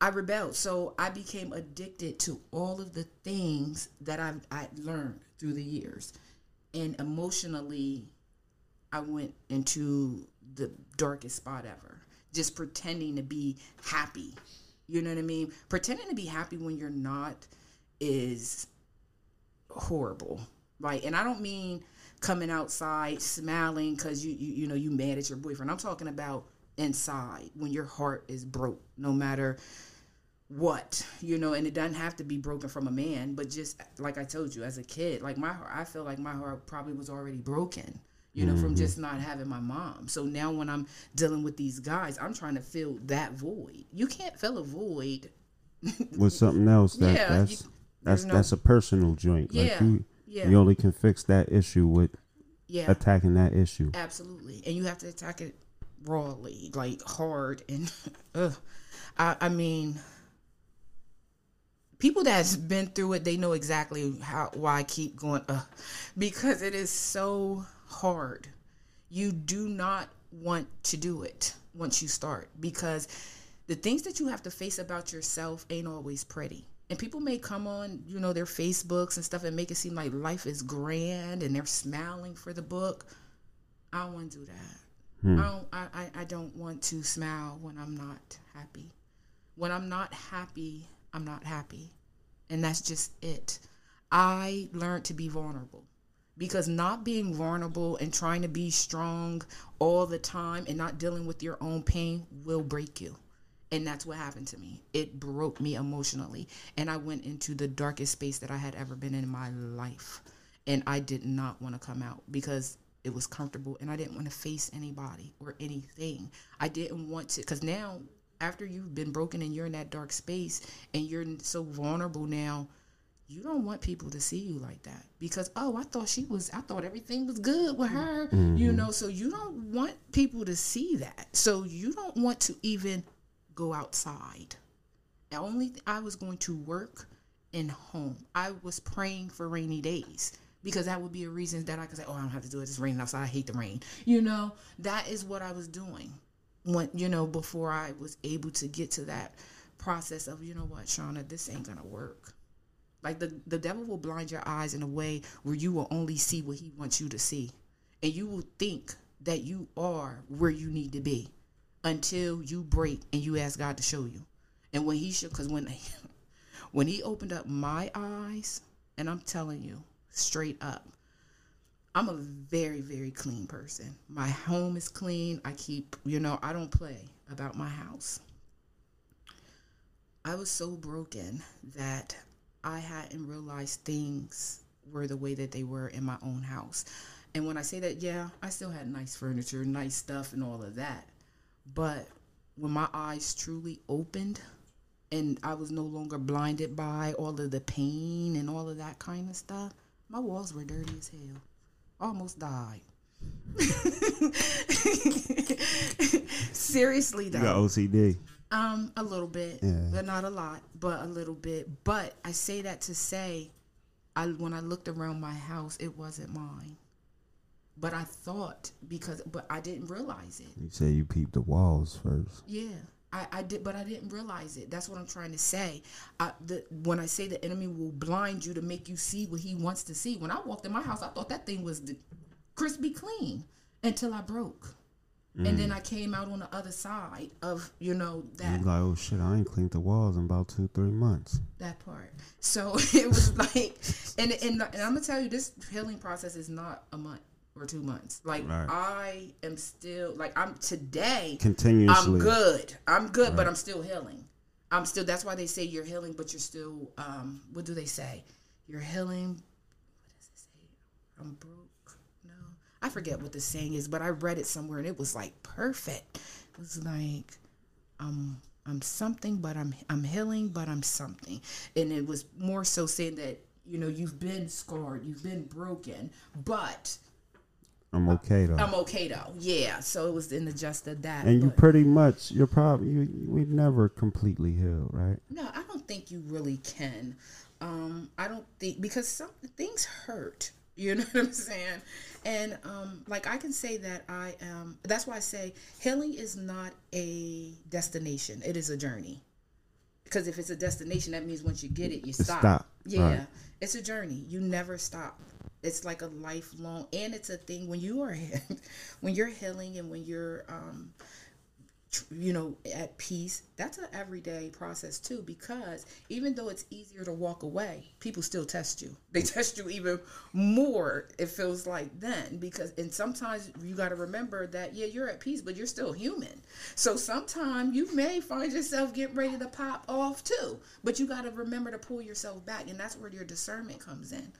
I rebelled. So I became addicted to all of the things that I I learned through the years. And emotionally I went into the darkest spot ever, just pretending to be happy. You know what I mean? Pretending to be happy when you're not is horrible. Right? And I don't mean coming outside smiling because you, you you know you mad at your boyfriend. I'm talking about inside when your heart is broke, no matter what you know and it doesn't have to be broken from a man but just like i told you as a kid like my heart i feel like my heart probably was already broken you know from just mm-hmm. not having my mom so now when i'm dealing with these guys i'm trying to fill that void you can't fill a void with something else that Yeah, that's you- that's no- that's a personal joint. Yeah, Like you, yeah. you only can fix that issue with yeah attacking that issue. Absolutely, and you have to attack it rawly, like hard, and. I, I mean, people that's been through it, they know exactly how why I keep going, uh, because it is so hard. You do not want to do it once you start, because the things that you have to face about yourself ain't always pretty. And people may come on, you know, their Facebooks and stuff and make it seem like life is grand and they're smiling for the book. I don't want to do that. I don't. I, I don't want to smile when I'm not happy. When I'm not happy, I'm not happy, and that's just it. I learned to be vulnerable because not being vulnerable and trying to be strong all the time and not dealing with your own pain will break you. And that's what happened to me. It broke me emotionally. And I went into the darkest space that I had ever been in my life. And I did not want to come out because it was comfortable and I didn't want to face anybody or anything. I didn't want to, because now, after you've been broken and you're in that dark space and you're so vulnerable now, you don't want people to see you like that because oh i thought she was i thought everything was good with her you mm-hmm. know so you don't want people to see that. So you don't want to even go outside. The only th- i was going to work and home. I was praying for rainy days because that would be a reason that i could say oh i don't have to do it. It's raining outside. I hate the rain. You know that is what i was doing when you know before i was able to get to that process of you know what Shanna this ain't gonna work like the the devil will blind your eyes in a way where you will only see what he wants you to see. And you will think that you are where you need to be until you break and you ask God to show you. And when he should cuz when when he opened up my eyes and I'm telling you straight up I'm a very very clean person. My home is clean. I keep, you know, I don't play about my house. I was so broken that I hadn't realized things were the way that they were in my own house. And when I say that, yeah, I still had nice furniture, nice stuff, and all of that. But when my eyes truly opened and I was no longer blinded by all of the pain and all of that kind of stuff, my walls were dirty as hell. Almost died. Seriously, though. You got OCD. Um, a little bit, Yeah. but not a lot, but a little bit. But I say that to say, I when I looked around my house, it wasn't mine. But I thought because, but I didn't realize it. You say you peeped the walls first. Yeah, I, I did, but I didn't realize it. That's what I'm trying to say. I, the, when I say the enemy will blind you to make you see what he wants to see. When I walked in my house, I thought that thing was the, crispy clean until I broke. And then mm. I came out on the other side of, you know, that like, oh shit, I ain't cleaned the walls in about two, three months. that part. So it was like, and, and and I'm gonna tell you, this healing process is not a month or two months. Like Right. I am still like I'm today. Continuously. I'm good. I'm good, but I'm still healing. I'm still. That's why they say you're healing, but you're still. Um, what do they say? You're healing. What does it say? I'm broke. No, I forget what the saying is, but I read it somewhere and it was like perfect. It was like, um, I'm something, but I'm I'm healing, but I'm something, and it was more so saying that you know you've been scarred, you've been broken, but I'm okay though. I'm okay though. Yeah, so it was in the just of that. and you pretty much, you're probably, you, we never completely healed, right? No, I don't think you really can. Um, I don't think because some things hurt. You know what I'm saying? And um, like I can say that I am. That's why I say healing is not a destination; it is a journey. Because if it's a destination, that means once you get it, you stop. stop, Yeah, right. it's a journey. You never stop. It's like a lifelong, and it's a thing when you are when you're healing and when you're um, you know at peace that's an everyday process too because even though it's easier to walk away people still test you. They test you even more it feels like then because and sometimes you got to remember that yeah you're at peace but you're still human. So sometimes you may find yourself getting ready to pop off too but you got to remember to pull yourself back and that's where your discernment comes in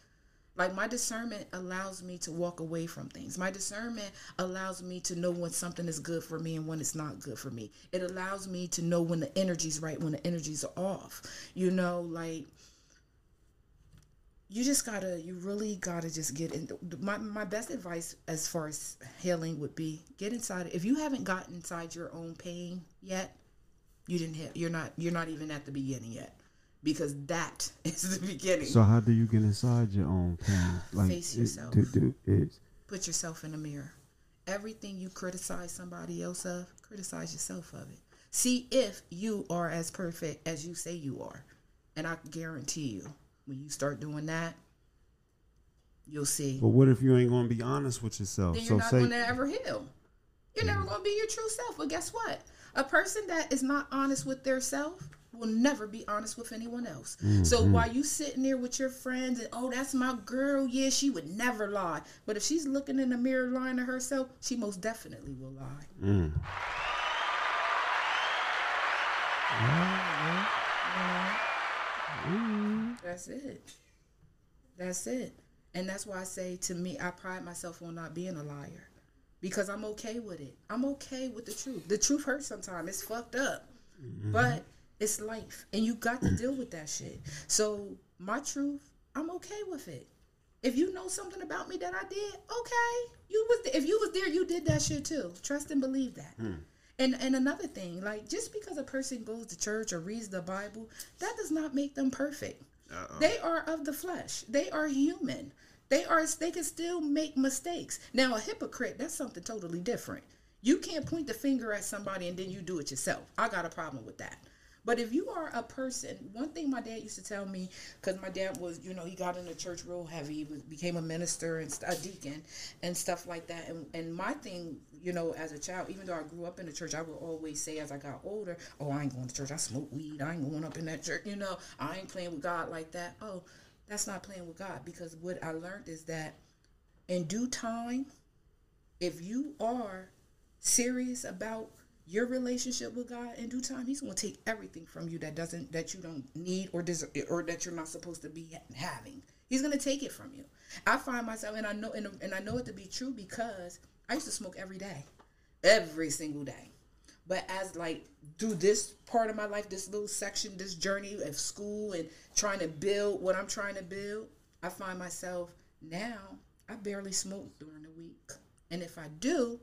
like my discernment allows me to walk away from things. My discernment allows me to know when something is good for me and when it's not good for me. It allows me to know when the energy's right, when the energies are off. You know, like you just gotta you really gotta just get in my, my best advice as far as healing would be get inside if you haven't gotten inside your own pain yet you didn't hit you're not you're not even at the beginning yet because that is the beginning. So how do you get inside your own pain? Like face yourself. It, to do it. Put yourself in the mirror. Everything you criticize somebody else of, criticize yourself of it. See if you are as perfect as you say you are. And I guarantee you, when you start doing that, you'll see. But what if you ain't gonna be honest with yourself? Then you're so not say, gonna ever heal. You're never gonna be your true self. But guess what? A person that is not honest with their self will never be honest with anyone else. Mm-hmm. So while you sitting there with your friends and oh that's my girl, yeah, she would never lie. But if she's looking in the mirror lying to herself, she most definitely will lie. Mm. Mm. That's it. That's it. And that's why I say to me, I pride myself on not being a liar. Because I'm okay with it. I'm okay with the truth. The truth hurts sometimes. It's fucked up. Mm-hmm. But it's life, and you got to deal with that shit. So my truth, I'm okay with it. If you know something about me that I did, okay, you was if you was there, you did that shit too. Trust and believe that. Hmm. And and another thing, like just because a person goes to church or reads the Bible, that does not make them perfect. Uh-uh. They are of the flesh. They are human. They are they can still make mistakes. Now a hypocrite, that's something totally different. You can't point the finger at somebody and then you do it yourself. I got a problem with that. But if you are a person, one thing my dad used to tell me, because my dad was, you know, he got in the church real heavy, became a minister and a deacon and stuff like that. And, and my thing, you know, as a child, even though I grew up in the church, I would always say as I got older, oh, I ain't going to church. I smoke weed. I ain't going up in that church. You know, I ain't playing with God like that. Oh, that's not playing with God. Because what I learned is that in due time, if you are serious about your relationship with God in due time, He's going to take everything from you that doesn't that you don't need or deserve or that you're not supposed to be having. He's going to take it from you. I find myself, and I know, and, and I know it to be true because I used to smoke every day, every single day. But as like do this part of my life, this little section, this journey of school and trying to build what I'm trying to build, I find myself now I barely smoke during the week, and if I do,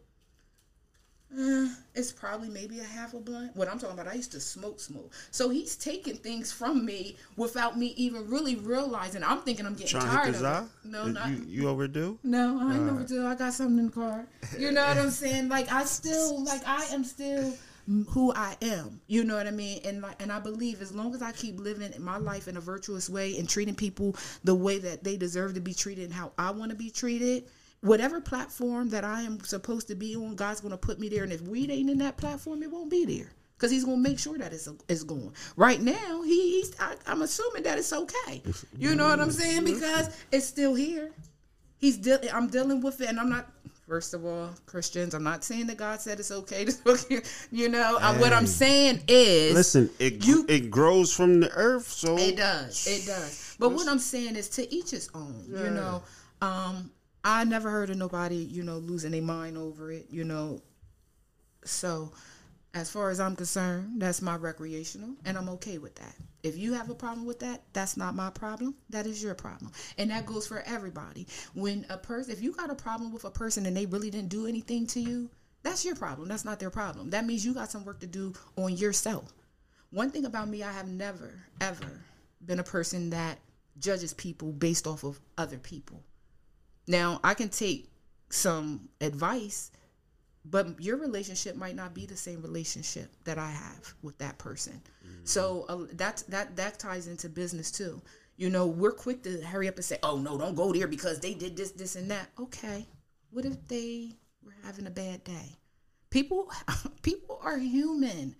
uh, it's probably maybe a half a blunt. What I'm talking about, I used to smoke, smoke. So he's taking things from me without me even really realizing. I'm thinking I'm getting Trying tired of it. No, not you, you overdue. No, I ain't uh. overdue. I got something in the car. You know what I'm saying? Like I still, like I am still who I am. You know what I mean? And like, and I believe as long as I keep living my life in a virtuous way and treating people the way that they deserve to be treated and how I want to be treated whatever platform that I am supposed to be on, God's going to put me there. And if weed ain't in that platform, it won't be there because He's going to make sure that it's, it's going. Right now, he, He's I, am assuming that it's okay. You know what I'm saying? Because it's still here. He's de- I'm dealing with it, and I'm not. First of all, Christians, I'm not saying that God said it's okay to smoke. You know, hey. what I'm saying is, listen, it you, it grows from the earth, so it does, it does. But what I'm saying is, to each his own. Yeah. You know, um, I never heard of nobody, you know, losing their mind over it, you know. So, as far as I'm concerned, that's my recreational, and I'm okay with that. If you have a problem with that, that's not my problem. That is your problem. And that goes for everybody. When a person, if you got a problem with a person and they really didn't do anything to you, that's your problem. That's not their problem. That means you got some work to do on yourself. One thing about me, I have never, ever been a person that judges people based off of other people. Now, I can take some advice, but your relationship might not be the same relationship that I have with that person. Mm-hmm. So uh, that's that that ties into business too. You know, we're quick to hurry up and say, "Oh no, don't go there because they did this, this, and that." Okay, what if they were having a bad day? People, people are human.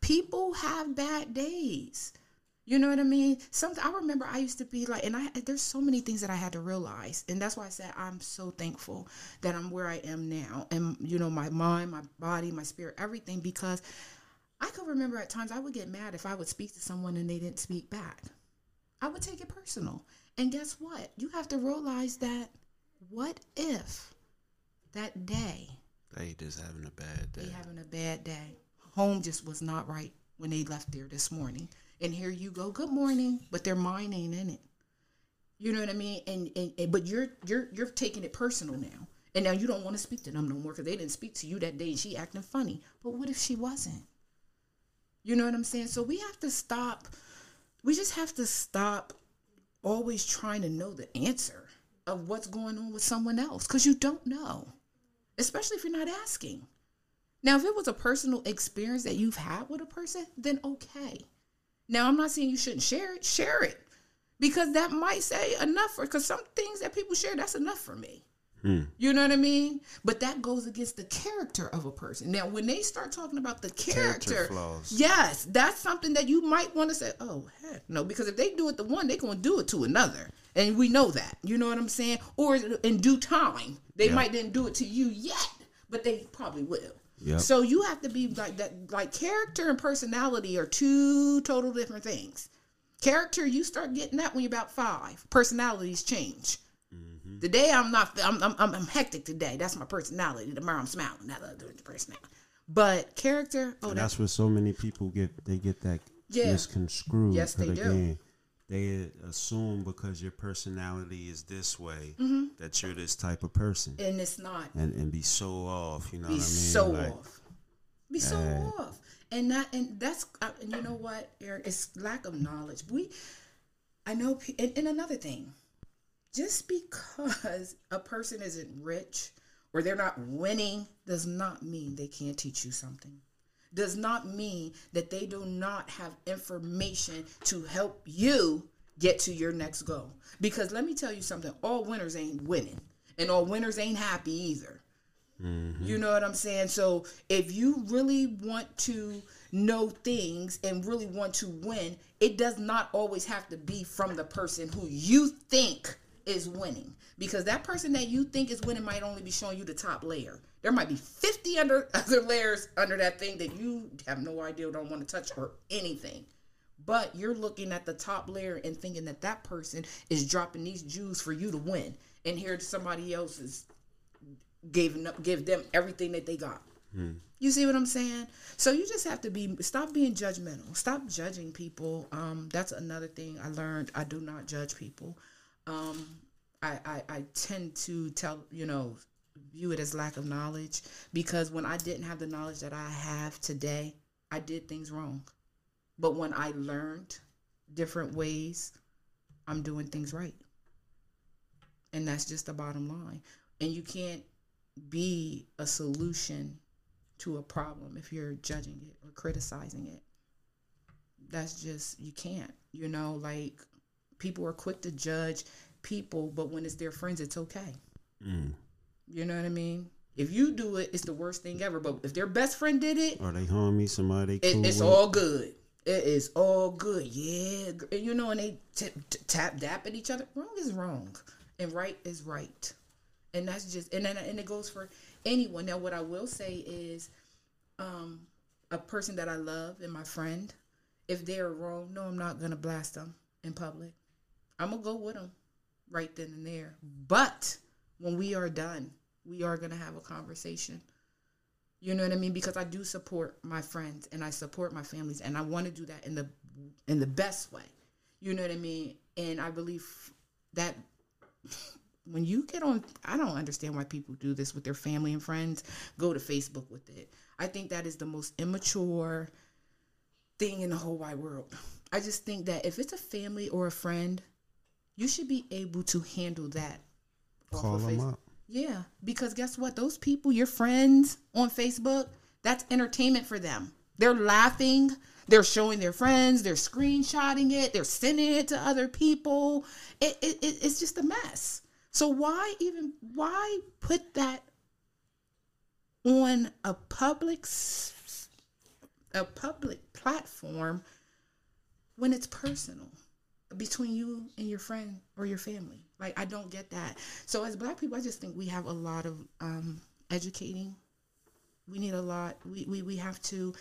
People have bad days. You know what I mean? Something I remember I used to be like, and I there's so many things that I had to realize, and that's why I said I'm so thankful that I'm where I am now, and you know my mind, my body, my spirit, everything. Because I could remember at times I would get mad if I would speak to someone and they didn't speak back. I would take it personal, and guess what? You have to realize that what if that day They just having a bad day. they having a bad day. Home just was not right when they left there this morning. And here you go, good morning, but their mind ain't in it. You know what I mean? And, and, and but you're you're you're taking it personal now. And now you don't want to speak to them no more because they didn't speak to you that day and she acting funny. But what if she wasn't? You know what I'm saying? So we have to stop. We just have to stop always trying to know the answer of what's going on with someone else because you don't know, especially if you're not asking. Now, if it was a personal experience that you've had with a person, then okay. Now, I'm not saying you shouldn't share it, share it. Because that might say enough for because some things that people share, that's enough for me. Hmm. You know what I mean? But that goes against the character of a person. Now, when they start talking about the character, Character flaws. yes, that's something that you might want to say, oh, heck no. Because if they do it to one, they're going to do it to another. And we know that. You know what I'm saying? Or in due time, they Yeah. might didn't do it to you yet, but they probably will. Yep. So you have to be like that. Like character and personality are two total different things. Character, you start getting that when you're about five. Personalities change. Mm-hmm. Today I'm not. I'm, I'm I'm hectic today. That's my personality. Tomorrow I'm smiling. That's other personality. But character, oh, that's that's where so many people get they get that Yeah. misconstrued. Yes, they do. again, They assume because your personality is this way Mm-hmm. that you're this type of person, and it's not. and and be so off. You know be what I mean? so Like, off. Be so Right. off. And that and that's uh, and you know what, Eric? It's lack of knowledge. We, I know. And, and another thing, just because a person isn't rich or they're not winning does not mean they can't teach you something. Does not mean that they do not have information to help you get to your next goal. Because let me tell you something: all winners ain't winning, and all winners ain't happy either. Mm-hmm. You know what I'm saying? So if you really want to know things and really want to win, it does not always have to be from the person who you think is winning. Because that person that you think is winning might only be showing you the top layer. There might be 50 under other layers under that thing that you have no idea don't want to touch or anything. But you're looking at the top layer and thinking that that person is dropping these Jews for you to win. And here somebody else is giving up give them everything that they got. You see what I'm saying? So you just have to be stop being judgmental. Stop judging people. Um, that's another thing I learned. I do not judge people. Um, I, I I tend to tell you know view it as lack of knowledge because when I didn't have the knowledge that I have today, I did things wrong. But when I learned different ways, I'm doing things right. And that's just the bottom line. And you can't be a solution to a problem if you're judging it or criticizing it. That's just you can't. You know, like people are quick to judge people, but when it's their friends, it's okay. mm. You know what I mean? If you do it, it's the worst thing ever. But if their best friend did it, Or they homie, somebody they it, it's with. all good. It is all good. Yeah, you know, and they t- t- tap dap at each other. Wrong is wrong, and right is right, and that's just and then and it goes for anyone. Now, what I will say is, um, a person that I love and my friend, if they're wrong, no, I'm not gonna blast them in public. I'm gonna go with them right then and there. But when we are done, we are gonna have a conversation. You know what I mean? Because I do support my friends and I support my families, and I want to do that in the in the best way. You know what I mean? And I believe that when you get on, I don't understand why people do this with their family and friends. Go to Facebook with it. I think that is the most immature thing in the whole wide world. I just think that if it's a family or a friend, you should be able to handle that. Call them Facebook. up. Yeah, because guess what? Those people, your friends on Facebook, that's entertainment for them. They're laughing. They're showing their friends. They're screenshotting it. They're sending it to other people. It, it, it it's just a mess. So why even why put that on a public a public platform when it's personal between you and your friend or your family? Like I don't get that. So as black people, I just think we have a lot of um, educating. We need a lot. We we, we have to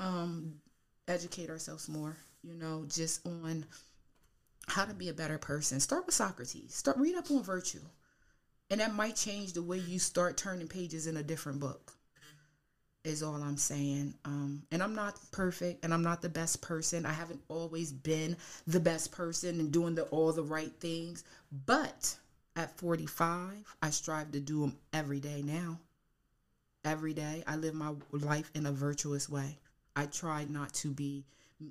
um, educate ourselves more. You know, just on how to be a better person. Start with Socrates. Start read up on virtue. And that might change the way you start turning pages in a different book. Is all I'm saying. Um, and I'm not perfect and I'm not the best person. I haven't always been the best person and doing the all the right things. But at 45, I strive to do them every day now. Every day. I live my life in a virtuous way. I try not to be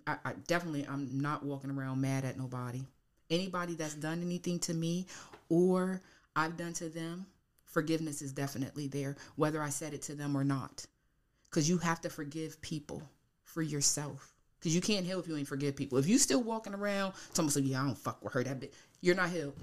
I, I definitely I'm not walking around mad at nobody. Anybody that's done anything to me or I've done to them, forgiveness is definitely there, whether I said it to them or not. Because you have to forgive people for yourself. Because you can't heal if you ain't forgive people. If you still walking around, someone say, "Yeah, I don't fuck with her," that bit, you're not healed.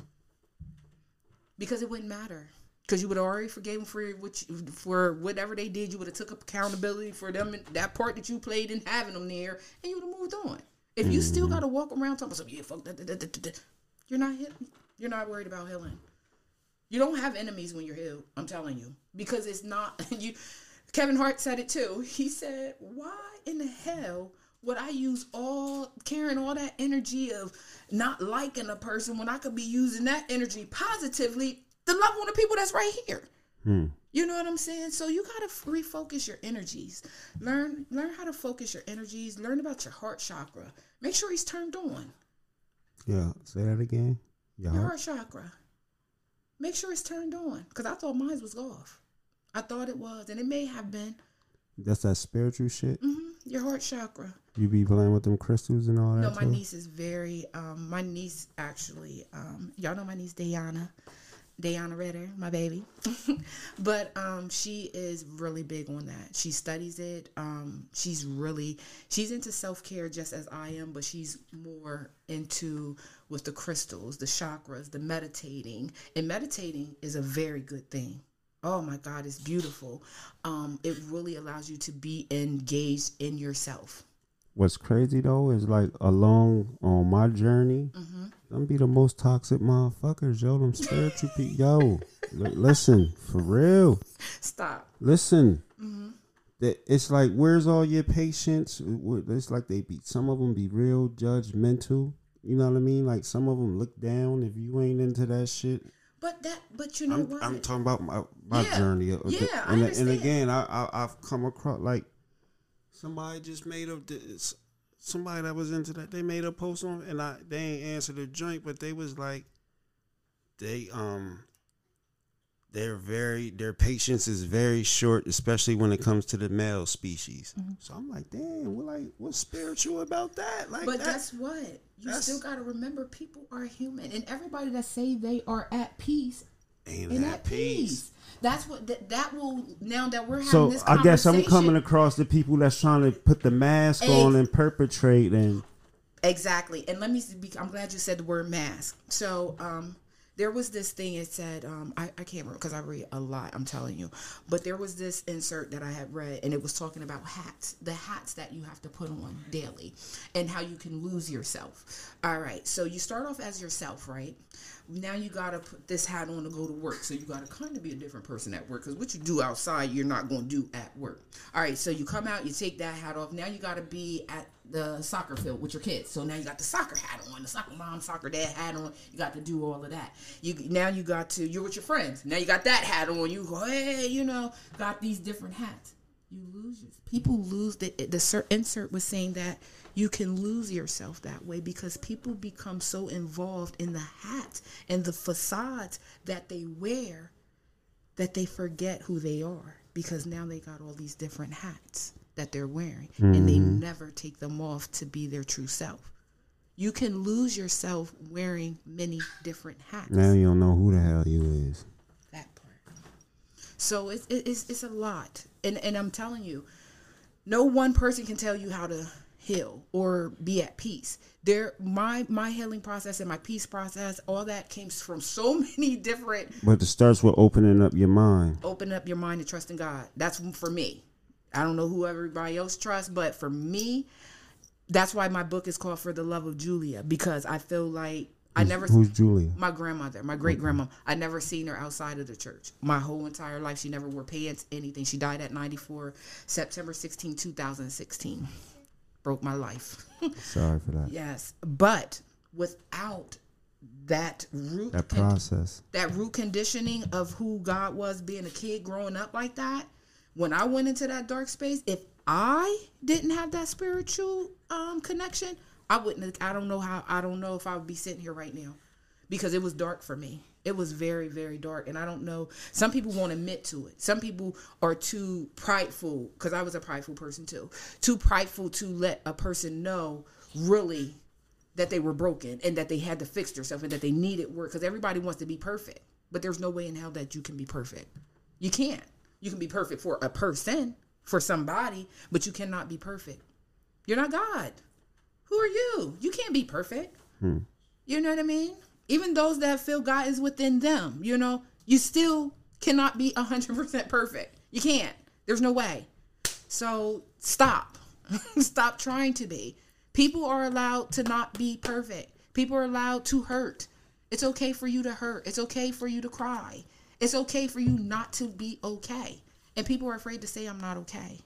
Because it wouldn't matter. Because you would have already forgave them for which for whatever they did. You would have took accountability for them and that part that you played in having them there, and you would have moved on. If you still mm-hmm. got to walk around talking about, "Yeah, fuck that," that, that, that, that," you're not hit. You're not worried about healing. You don't have enemies when you're healed. I'm telling you, because it's not you. Kevin Hart said it too. He said, "Why in the hell would I use all carrying all that energy of not liking a person when I could be using that energy positively to love on the people that's right here?" Hmm. You know what I'm saying? So you gotta refocus your energies. Learn learn how to focus your energies. Learn about your heart chakra. Make sure he's turned on. Yeah, say that again. Yeah. Your heart chakra. Make sure it's turned on. Cause I thought mine was off. I thought it was, and it may have been. That's that spiritual shit. hmm Your heart chakra. You be playing with them crystals and all that No, my too? niece is very. Um, my niece actually. Um, y'all know my niece Dayana, Dayana Ritter, my baby. but um, she is really big on that. She studies it. Um, she's really she's into self care just as I am, but she's more into with the crystals, the chakras, the meditating. And meditating is a very good thing. Oh my God, it's beautiful. Um, it really allows you to be engaged in yourself. What's crazy though is like along on my journey, Mm-hmm. them be the most toxic motherfuckers, yo. Them spiritual people, yo. li- listen, for real. Stop. Listen. Mm-hmm. That It's like, where's all your patience? It's like they be. Some of them be real judgmental. You know what I mean? Like some of them look down if you ain't into that shit. But that, but you know I'm, what? I'm talking about my my Yeah. journey. of Yeah, I and, understand. and again, I, I I've come across like somebody just made up this. Somebody that was into that, they made a post on, and I they ain't answered the joint, but they was like, they um, they're very their patience is very short, especially when it comes to the male species. Mm-hmm. So I'm like, damn, what like what's spiritual about that? Like, but that, guess what? You still got to remember people are human, and everybody that say they are at peace ain't ain't at peace. peace. That's what that, that will now that we're having So this I guess I'm coming across the people that's trying to put the mask on and perpetrate and Exactly. And let me. I'm glad you said the word mask. So, um, there was this thing it said, um, I, I can't remember because I read a lot, I'm telling you. But there was this insert that I had read, and it was talking about hats, the hats that you have to put on daily, and how you can lose yourself. All right. So, you start off as yourself, right? Now you got to put this hat on to go to work. So, you got to kind of be a different person at work because what you do outside, you're not to do at work. All right. So, you come out, you take that hat off. Now you got to be at the soccer field with your kids. So now you got the soccer hat on, the soccer mom, soccer dad hat on. You got to do all of that. You now you got to you're with your friends. Now you got that hat on. You go, hey, you know, got these different hats. You lose your people lose the the insert was saying that you can lose yourself that way because people become so involved in the hats and the facades that they wear that they forget who they are because now they got all these different hats that they're wearing and they mm-hmm. never take them off to be their true self. You can lose yourself wearing many different hats. now you don't know who the hell you is. That part. So it's it's it's a lot, and and I'm telling you, no one person can tell you how to heal or be at peace. There my my healing process and my peace process, all that came from so many different But it starts with opening up your mind. open up your mind and trust in God. That's for me. I don't know who everybody else trusts, but for me, that's why my book is called For the Love of Julia because I feel like I never Who's Julia? my grandmother, my great grandma. I never seen her outside of the church. My whole entire life, she never wore pants, anything. She died at 94, September 16, 2016. Broke my life. Sorry for that. yes. But without that root That con- process. that root conditioning of who God was being a kid growing up like that, when I went into that dark space, if I didn't have that spiritual um, connection, I wouldn't. I don't know how. I don't know if I would be sitting here right now, because it was dark for me. It was very, very dark, and I don't know. Some people won't admit to it. Some people are too prideful, because I was a prideful person too. Too prideful to let a person know really that they were broken and that they had to fix themselves and that they needed work because everybody wants to be perfect. But there's no way in hell that you can be perfect. You can't. You can be perfect for a person for somebody but you cannot be perfect. You're not god. Who are you? You can't be perfect. Hmm. You know what i mean even those that feel god is within them you know you still cannot be 100% perfect you can't there's no way so stop. stop trying to be. People are allowed to not be perfect. People are allowed to hurt. It's okay for you to hurt. It's okay for you to cry. It's okay for you not to be okay. And people are afraid to say, I'm not okay.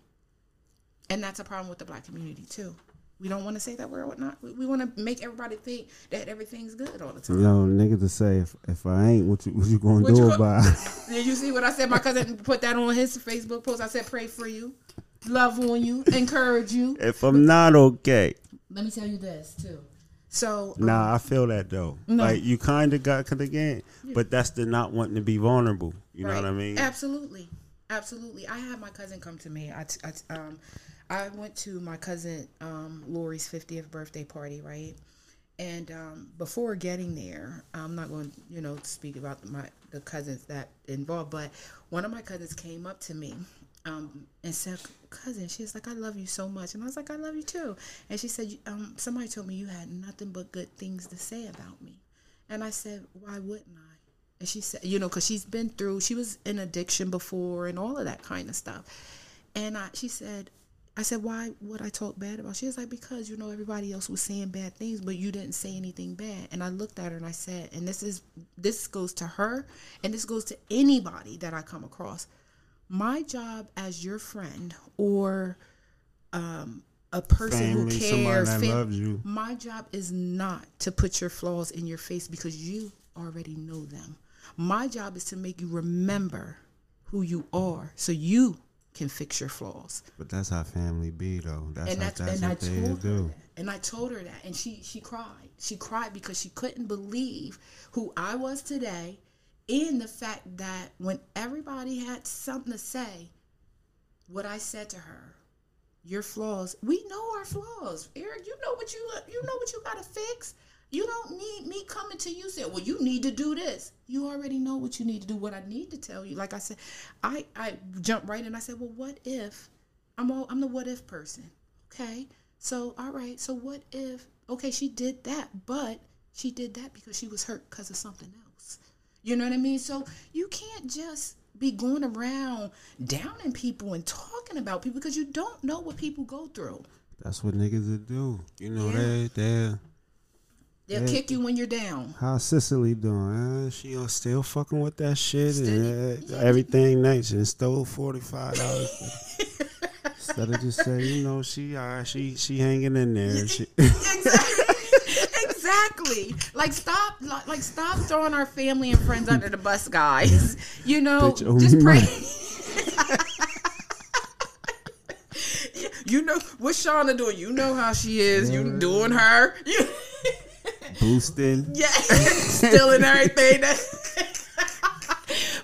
And that's a problem with the black community, too. We don't want to say that we're not. We, we want to make everybody think that everything's good all the time. Yo, nigga to say if, if I ain't, what you what you gonna What do you about it? Did you see what I said? My cousin put that on his Facebook post. I said, pray for you, love on you, encourage you. if I'm not okay? Let me tell you this too. So um, Nah, I feel that though. Like you kind of got cause again, but that's the not wanting to be vulnerable. You know what I mean? Absolutely, absolutely. I had my cousin come to me. I, t- I t- um, I went to my cousin um Lori's fiftieth birthday party, right? And um, before getting there, I'm not going, to, you know, speak about my the cousins that involved, but one of my cousins came up to me um, and said, "Cousin," she was like, "I love you so much," and I was like, "I love you too." And she said, um, "Somebody told me you had nothing but good things to say about me," and I said, "Why wouldn't I?" And she said, "You know, because she's been through, she was in addiction before and all of that kind of stuff." And I, she said, I said, why would I talk bad about? She was like, because you know everybody else was saying bad things, but you didn't say anything bad. And I looked at her and I said, and this is this goes to her, and this goes to anybody that I come across. My job as your friend or um, a person Family, who cares, that fam- loves you. my job is not to put your flaws in your face because you already know them. My job is to make you remember who you are, so you can fix your flaws But that's how family be though. That's and how that's, that's and I what they told her do. that. and I told her that and she she cried she cried because she couldn't believe who I was today and the fact that when everybody had something to say what I said to her your flaws we know our flaws Eric you know what you you know what you got to fix you don't need me coming to you saying well you need to do this you already know what you need to do what I need to tell you like I said I I jumped right in I said well what if I'm all I'm the what if person. Okay. So all right. So what if okay, she did that, but she did that because she was hurt because of something else. You know what I mean? So you can't just be going around downing people and talking about people because you don't know what people go through. That's what niggas do. You know Yeah. they they They'll kick you when you're down. how Sicily doing? Uh, she still fucking with that shit and uh, everything nice and stole forty five dollars. Instead of just saying, you know, she uh, she she hanging in there. She, exactly. exactly. Like stop like, stop throwing our family and friends under the bus, guys. You know, Bitch, just pray. you know what's Shauna doing? You know how she is. You doing her. You, boosting. yeah, stealing everything. That,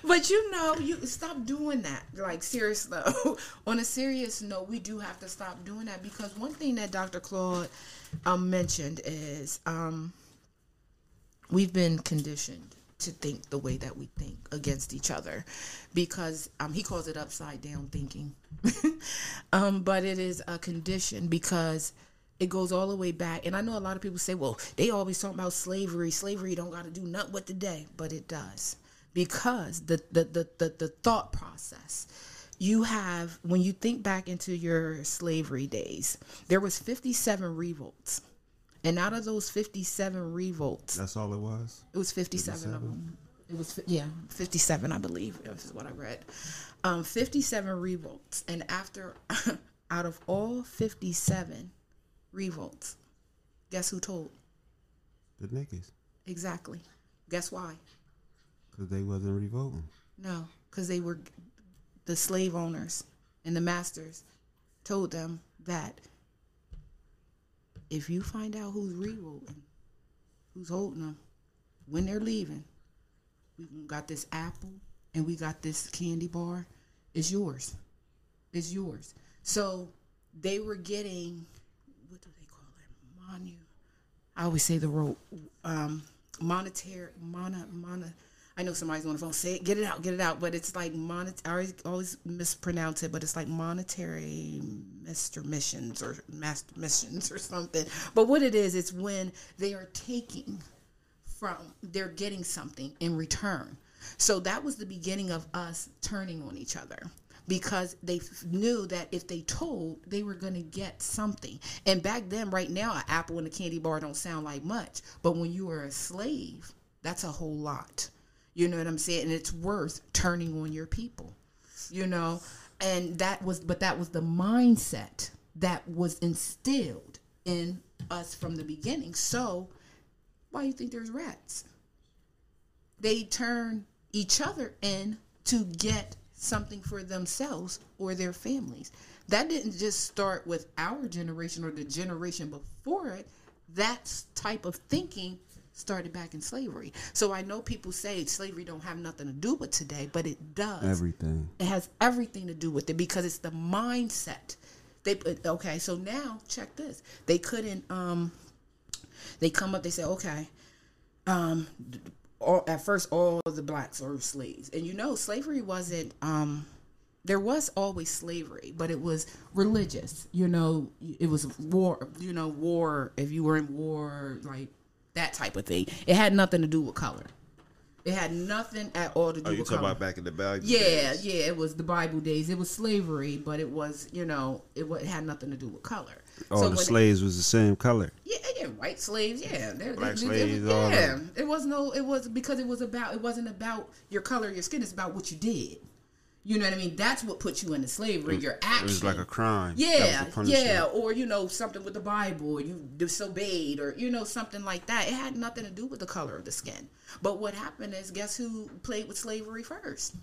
but you know, you stop doing that. Like serious though. On a serious note, we do have to stop doing that because one thing that Dr. Claude um, mentioned is um, we've been conditioned to think the way that we think against each other because um, he calls it upside down thinking um, but it is a condition because it goes all the way back and i know a lot of people say well they always talk about slavery slavery don't got to do nothing with today but it does because the the, the, the, the thought process you have when you think back into your slavery days there was 57 revolts and out of those 57 revolts That's all it was. it was 57, of them. It was, yeah, 57, I believe, is what I read. Um, 57 revolts. And after, out of all 57 revolts, guess who told? The niggas, Exactly. Guess why? because they wasn't revolting. No, because they were, the slave owners and the masters told them that if you find out who's revolting, who's holding them, when they're leaving, we got this apple and we got this candy bar. It's yours. It's yours. So they were getting what do they call Monu. I always say the word um, monetary mona mona. I know somebody's on the phone. Say it, get it out, get it out. But it's like monet. I always, always mispronounce it, but it's like monetary Mister missions or master missions or something. But what it is, it's when they are taking from they're getting something in return. So that was the beginning of us turning on each other because they knew that if they told, they were going to get something. And back then, right now, an apple and a candy bar don't sound like much, but when you were a slave, that's a whole lot. You know what I'm saying? And it's worth turning on your people. You know, and that was, but that was the mindset that was instilled in us from the beginning. So why do you think there's rats? They turn each other in to get something for themselves or their families. That didn't just start with our generation or the generation before it. That type of thinking started back in slavery. So I know people say slavery don't have nothing to do with today, but it does. Everything. It has everything to do with it because it's the mindset. They okay, so now check this. They couldn't um they come up they say okay um all, at first all the blacks were slaves and you know slavery wasn't um there was always slavery but it was religious you know it was war you know war if you were in war like that type of thing it had nothing to do with color it had nothing at all to do Oh, you with talking color about back in the Bible? yeah, days? yeah, it was the Bible days. It was slavery, but it was, you know, it, it had nothing to do with color. All So the slaves was the same color. yeah, yeah, white slaves, yeah, They're- Black they- they- slaves, all yeah. of It was no, it was because it was about, it wasn't about your color, your skin. It's about what you did. You know what I mean? That's what put you into slavery. Your action. It was like a crime. Yeah, yeah, or you know something with the Bible, or you disobeyed, or you know something like that. It had nothing to do with the color of the skin. But what happened is, guess who played with slavery first?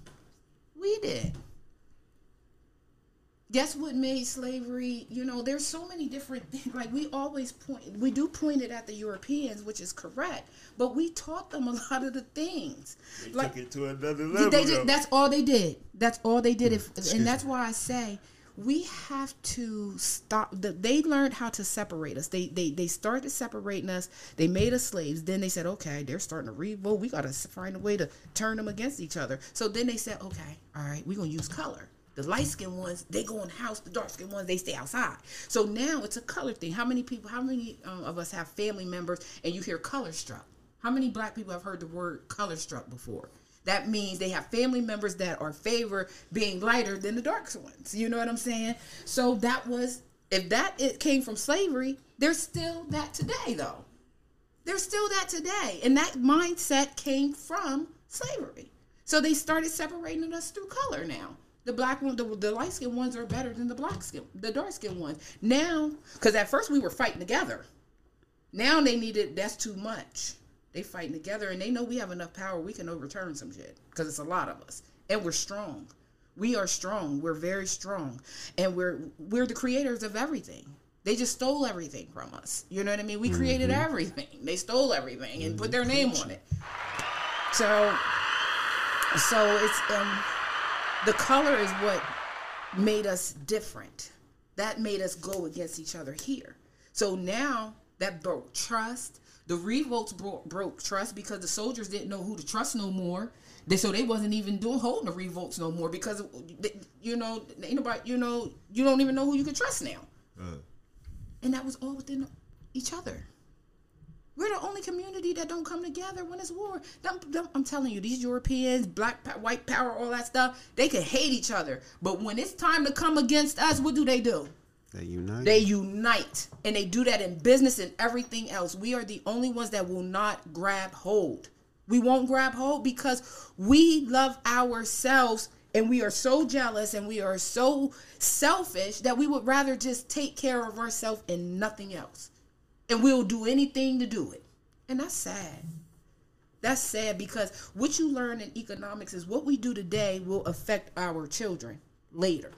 We did. Guess what made slavery? You know, there's so many different things. Like we always point, we do point it at the Europeans, which is correct. But we taught them a lot of the things. like Took it to another they level. though. that's all they did. That's all they did. If, mm. Excuse and that's me. why I say we have to stop. The, they learned how to separate us. They they they started separating us. They made us slaves. Then they said, okay, they're starting to revolt. We got to find a way to turn them against each other. So then they said, okay, all right, we're gonna use color. The light skinned ones, they go in the house. The dark skinned ones, they stay outside. So now it's a color thing. How many people, how many um, of us have family members and you hear color struck? How many black people have heard the word color struck before? That means they have family members that are favor being lighter than the dark ones. You know what I'm saying? So that was if that it came from slavery, there's still that today though. There's still that today. And that mindset came from slavery. So they started separating us through color now. The black one, the, the light skinned ones are better than the black skin, the dark skinned ones. Now, because at first we were fighting together. Now they needed, that's too much. They fighting together and they know we have enough power, we can overturn some shit because it's a lot of us. And we're strong. We are strong. We're very strong. And we're we're the creators of everything. They just stole everything from us. You know what I mean? We created everything. They stole everything and put their name on it. So so it's um the color is what made us different. That made us go against each other here. So now that broke trust. The revolts broke, broke trust because the soldiers didn't know who to trust no more. They so they wasn't even doing holding the revolts no more because they, you know ain't nobody you know you don't even know who you can trust now. And that was all within each other. We're the only community that don't come together when it's war. Them- them- I'm telling you, these Europeans, black, white power, all that stuff, they can hate each other. But when it's time to come against us, what do they do? They unite. They unite, and they do that in business and everything else. We are the only ones that will not grab hold. We won't grab hold because we love ourselves and we are so jealous and we are so selfish that we would rather just take care of ourselves and nothing else. And we'll do anything to do it. And that's sad. That's sad because what you learn in economics is what we do today will affect our children later.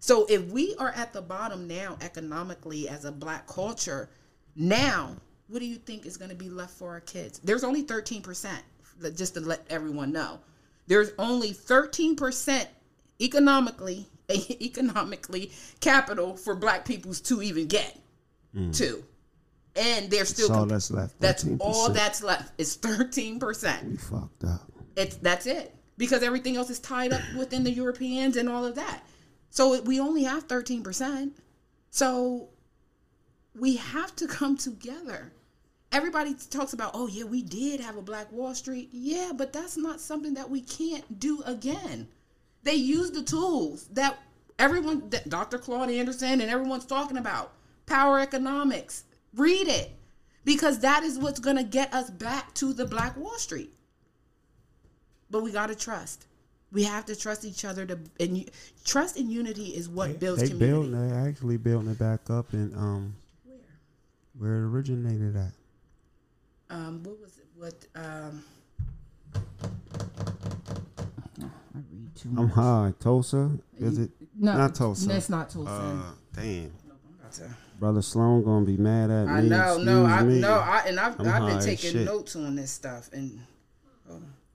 So if we are at the bottom now economically as a black culture, now what do you think is going to be left for our kids? There's only 13%, just to let everyone know. There's only 13% economically economically capital for black peoples to even get Mm. to. And they're still That's all that's left. that's 13%. all that's left is 13%. We fucked up. It's that's it because everything else is tied up within the Europeans and all of that. So it- we only have thirteen percent. So we have to come together. Everybody talks about, oh yeah, we did have a Black Wall Street. Yeah, but that's not something that we can't do again. They use the tools that everyone, that Dr. Claude Anderson and everyone's talking about. PowerNomics. Read it because that is what's going to get us back to the Black Wall Street but we gotta trust. We have to trust each other to and you, trust and unity is what builds They community. built. They actually building it back up and um where it originated at. Um, what was it? What um? I read too much. I'm high. Tulsa is it? No, not Tulsa. That's not Tulsa. Uh, damn. That's a- Brother Sloan gonna be mad at me. I know, no, I me. no, I and I've, I've been taking shit. notes on this stuff, and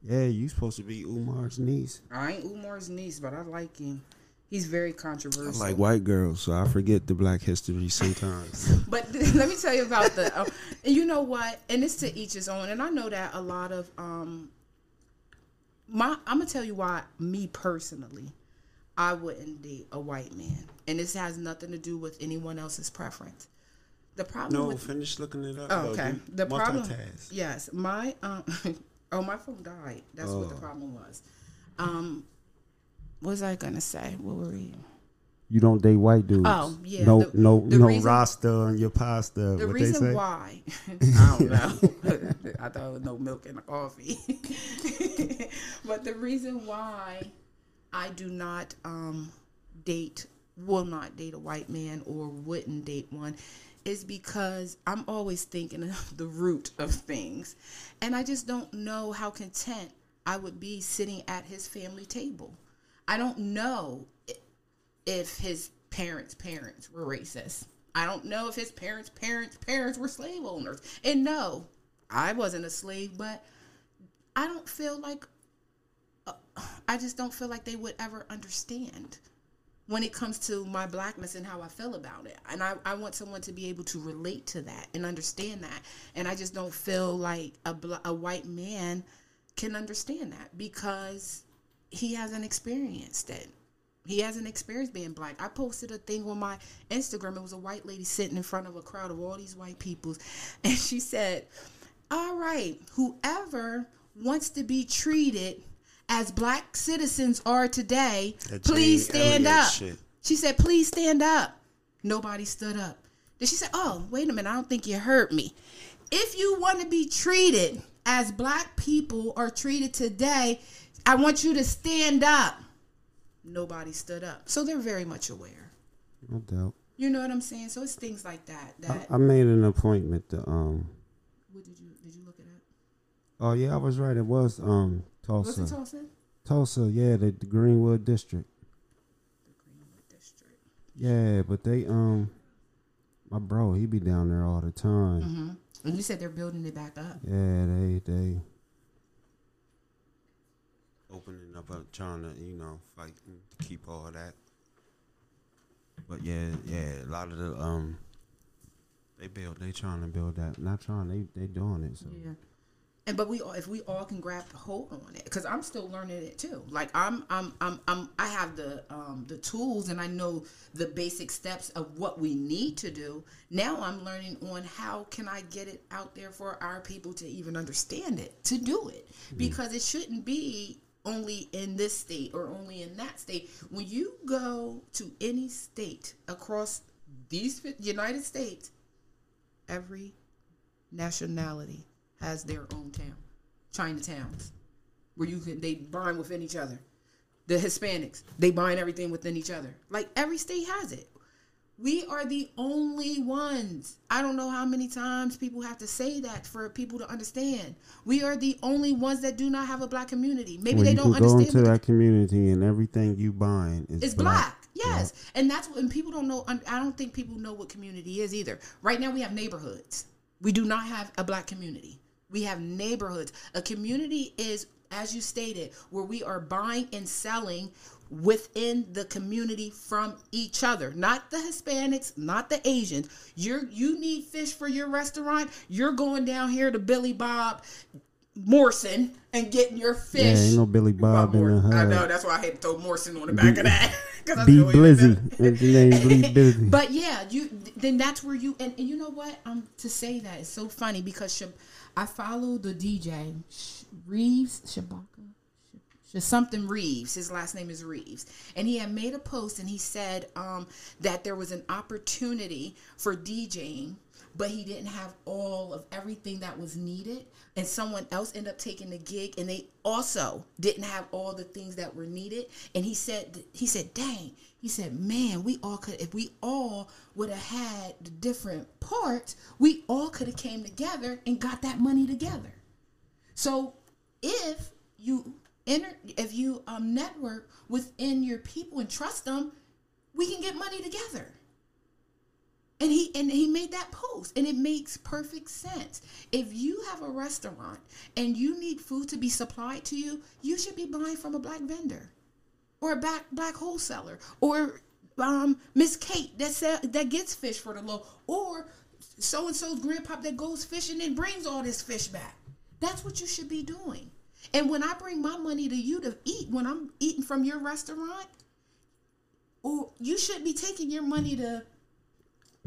Yeah, you supposed to be Umar's niece. I ain't Umar's niece, but I like him. He's very I controversial. like white girls, so I forget the black history sometimes. But let me tell you about the. Uh, and you know what? And it's to each his own. And I know that a lot of um. My, I'm gonna tell you why. Me personally, I wouldn't date a white man, and this has nothing to do with anyone else's preference. The problem. no, with, finish looking it up. Oh, okay. Do The problem. multitask. Yes, my um. oh, my phone died. That's what the Oh. problem was. Um. What was I gonna say? What were we? You don't date white dudes. Oh, yeah, No, the- no, the no reason- rasta on your pasta. The what they reason say? why, I don't know. I thought it was no milk in the coffee. but the reason why I do not um, date, will not date a white man or wouldn't date one is because I'm always thinking of the root of things. And I just don't know how content I would be sitting at his family table. I don't know if his parents' parents were racist. I don't know if his parents' parents' parents were slave owners. And no, I wasn't a slave, but I don't feel like I just don't feel like they would ever understand when it comes to my blackness and how I feel about it. And I, I want someone to be able to relate to that and understand that. And I just don't feel like a, a white man can understand that because he hasn't experienced it. He hasn't experienced being black. I posted a thing on my Instagram. It was a white lady sitting in front of a crowd of all these white peoples. And she said, All right, whoever wants to be treated as black citizens are today, That please Jane stand Elliott up. shit. She said, Please stand up. Nobody stood up. Then she said, Oh, wait a minute. I don't think you heard me. If you want to be treated as black people are treated today, I want you to stand up. Nobody stood up. So they're very much aware. No doubt. You know what I'm saying? So it's things like that. That I, I made an appointment to um. what did you did you look it up? Oh yeah, I was right. It was um What's Tulsa. it Tulsa? Tulsa, yeah, the, the Greenwood district. The Greenwood District. Yeah, but they um, my bro, he be down there all the time. Mm-hmm. And you said they're building it back up. Yeah, they they opening up, uh, trying to you know fight to keep all that. But yeah, yeah, a lot of the um, They build. They trying to build that. Not trying. They they doing it. So. Yeah. And but we all, if we all can grab the hold on it, because I'm still learning it too. Like I'm, I'm, I'm, I'm, I have the um, the tools and I know the basic steps of what we need to do. Now I'm learning on how can I get it out there for our people to even understand it, to do it, because it shouldn't be only in this state or only in that state. When you go to any state across these United States, every nationality has their own town, Chinatowns, where you can they bind within each other. The Hispanics they bind everything within each other. Like every state has it. We are the only ones. I don't know how many times people have to say that for people to understand. We are the only ones that do not have a black community. Maybe When they don't can go understand. into that community and everything you buying is it's black. Yes. And that's what and people don't know I don't think people know what community is either. Right now we have neighborhoods. We do not have a black community. We have neighborhoods. A community is as you stated where we are buying and selling within the community from each other not the hispanics not the asians you're you need fish for your restaurant you're going down here to billy bob morrison and getting your fish Yeah, ain't no Billy Bob in the Mor- I know that's why I had to throw Morrison on the back of that. 'Cause I Be said, "Wait. Blizzy. His name Be Blizzy. But yeah, you then that's where you and, and you know what? Um, to say that is so funny because Shab- I follow the DJ Reeves Shabaka. Sh- Sh- Something Reeves, his last name is Reeves, and he had made a post and he said um, that there was an opportunity for DJing, but he didn't have all of everything that was needed, and someone else ended up taking the gig, and they also didn't have all the things that were needed, and he said he said, "Dang." He said, "Man, we all could if we all would have had the different parts, we all could have came together and got that money together." So, if you enter, if you um, network within your people and trust them, we can get money together. And he and he made that post, and it makes perfect sense. If you have a restaurant and you need food to be supplied to you, you should be buying from a black vendor or a black black wholesaler or um Miss Kate that sell, that gets fish for the low or so and so's grandpa that goes fishing and brings all this fish back. That's what you should be doing. And when I bring my money to you to eat, when I'm eating from your restaurant, or you should be taking your money to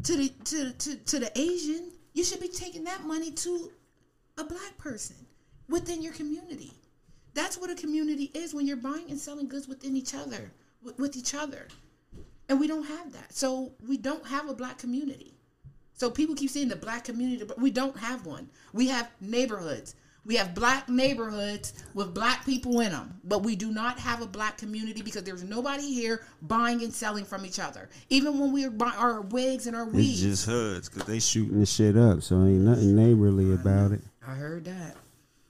to the to, to, to the Asian, you should be taking that money to a black person within your community. That's what a community is when you're buying and selling goods within each other, with, with each other. And we don't have that. So we don't have a black community. So people keep saying the black community, but we don't have one. We have neighborhoods. We have black neighborhoods with black people in them, but we do not have a black community because there's nobody here buying and selling from each other. Even when we're buying our wigs and our It's just hoods because they shooting the shit up, so ain't nothing neighborly about it. I heard that.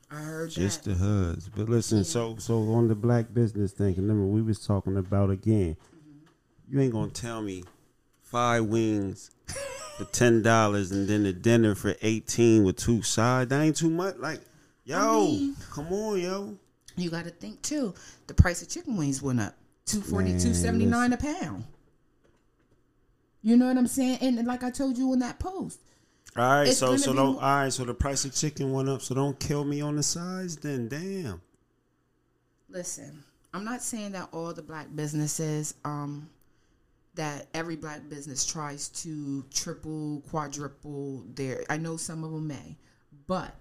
I heard Just that. the hoods. But listen, so so on the black business thing, remember we was talking about again. Mm-hmm. You ain't gonna tell me five wings for ten dollars and then the dinner for eighteen with two sides. That ain't too much. Like, yo, mean- come on, yo. You got to think too. The price of chicken wings went up. Two forty, two seventy nine a pound. You know what I'm saying? And like I told you in that post, All right, It's so so don't. more- All right, so the price of chicken went up. So don't kill me on the sides. Then damn. listen, I'm not saying that all the black businesses, um, that every black business tries to triple, quadruple their. I know some of them may, but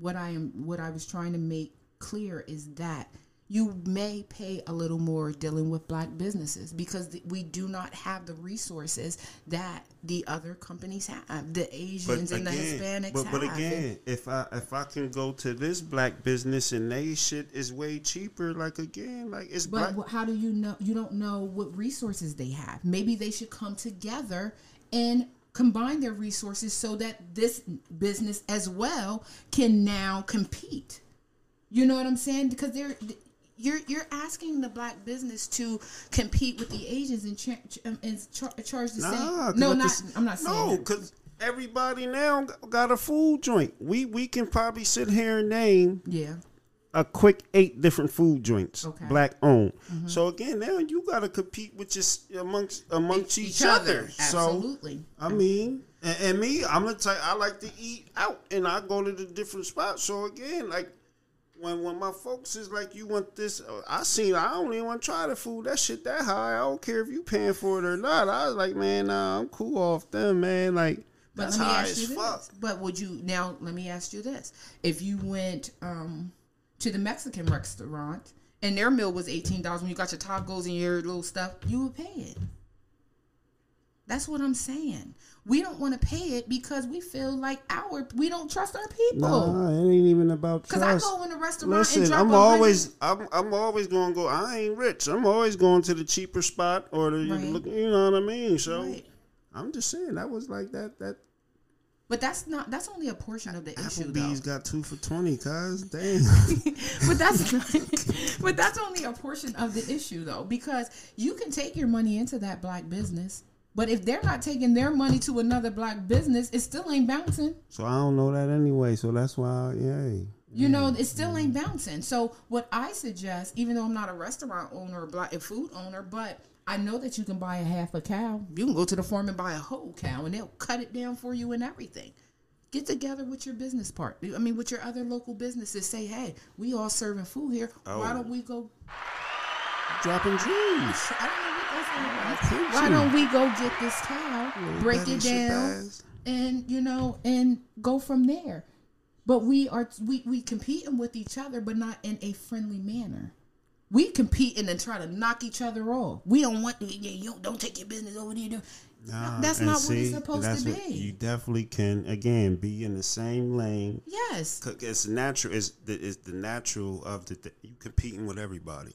what I am, what I was trying to make clear is that you may pay a little more dealing with black businesses because we do not have the resources that the other companies have, the Asians and the Hispanics but, have. but again, if I if I can go to this black business and they shit is way cheaper, like again, like it's But black. how do you know? You don't know what resources they have. Maybe they should come together and combine their resources so that this business as well can now compete. You know what I'm saying? Because they're you're you're asking the black business to compete with the Asians and, cha- ch- um, and char- charge the Nah, same. No, not this- I'm not saying no, because everybody now got a food joint. We we can probably sit here and name Yeah, a quick eight different food joints, Okay. Mm-hmm. black owned. So again, now you got to compete with just amongst amongst each, other. So Absolutely. I mean, And, and me, I'm the type I like to eat out, and I go to the different spots. So again, like when when my folks is like, you want this? I seen. I don't even want to try the food. That shit that high. I don't care if you paying for it or not. I was like, man, nah, I'm cool off them, man. Like But that's high as fuck. this. But would you now? Let me ask you this: If you went um, to the Mexican restaurant and their meal was eighteen dollars when you got your tacos and your little stuff, you would pay it. That's what I'm saying. We don't want to pay it because we feel like our we don't trust our people. Nah, it ain't even about Because I go in a restaurant and Listen, drop I'm always, I'm, I'm always gonna go. I ain't rich. I'm always going to the cheaper spot or the, Right. look, you know what I mean. So Right. I'm just saying that was like that. That But that's not. That's only a portion of the issue, though. Applebee's got two for twenty. Cause damn. but that's but that's only a portion of the issue though because you can take your money into that black business but if they're not taking their money to another black business it still ain't bouncing so I don't know that anyway. So that's why, yeah. you know it still ain't bouncing so what i suggest even though i'm not a restaurant owner or black a food owner but I know that you can buy a half a cow. You can go to the farm and buy a whole cow, and they'll cut it down for you and everything. Get together with your business part. I mean, with your other local businesses. Say, hey, we all serving food here. Why Oh. don't we go Dropping dreams. I don't know what that sound was. Why don't we go get this cow, break it down, and you know, and go from there? But we are we we competing with each other, but not in a friendly manner. We competing and then try to knock each other off. We don't want to. Yeah, you don't take your business over there. Nah, that's not what it's supposed to be. You definitely can again be in the same lane. Yes, It's natural. It's the, it's the natural of the, the you competing with everybody.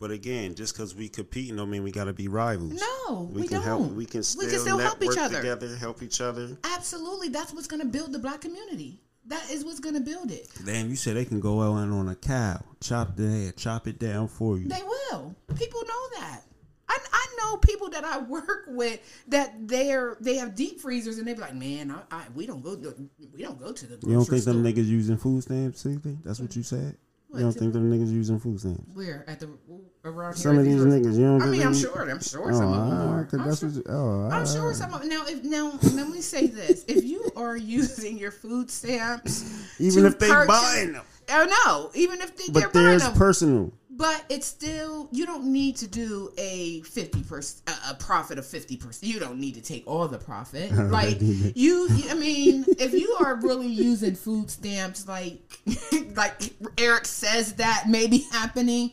But again, just because we competing don't mean we got to be rivals. No, we can don't. help. We can We still, can still help each other. together, help each other. absolutely. That's what's gonna build the black community. That is what's gonna build it. Damn, you said they can go out and on a cow, chop the head, chop it down for you. They will. People know that. I, I know people that I work with that they're they have deep freezers and they be like, man, I, I we don't go to, we don't go to the You don't think store. them niggas using food stamps? Either? That's what you said. What, you don't think them niggas using food stamps? Where at the around Some of these niggas, you don't. I mean, I'm sure. I'm sure Oh, some of them are. 'cause I'm sure, you- Oh, I'm sure some of now. If now, let me say this: if you are using your food stamps, Even if they purchase- buying them, oh no, even if they, they're but buying there's them, personal. But it's still you don't need to do a fifty percent a profit of fifty percent. You don't need to take all the profit. Like you, I mean, if you are really using food stamps, like like Eric says that may be happening,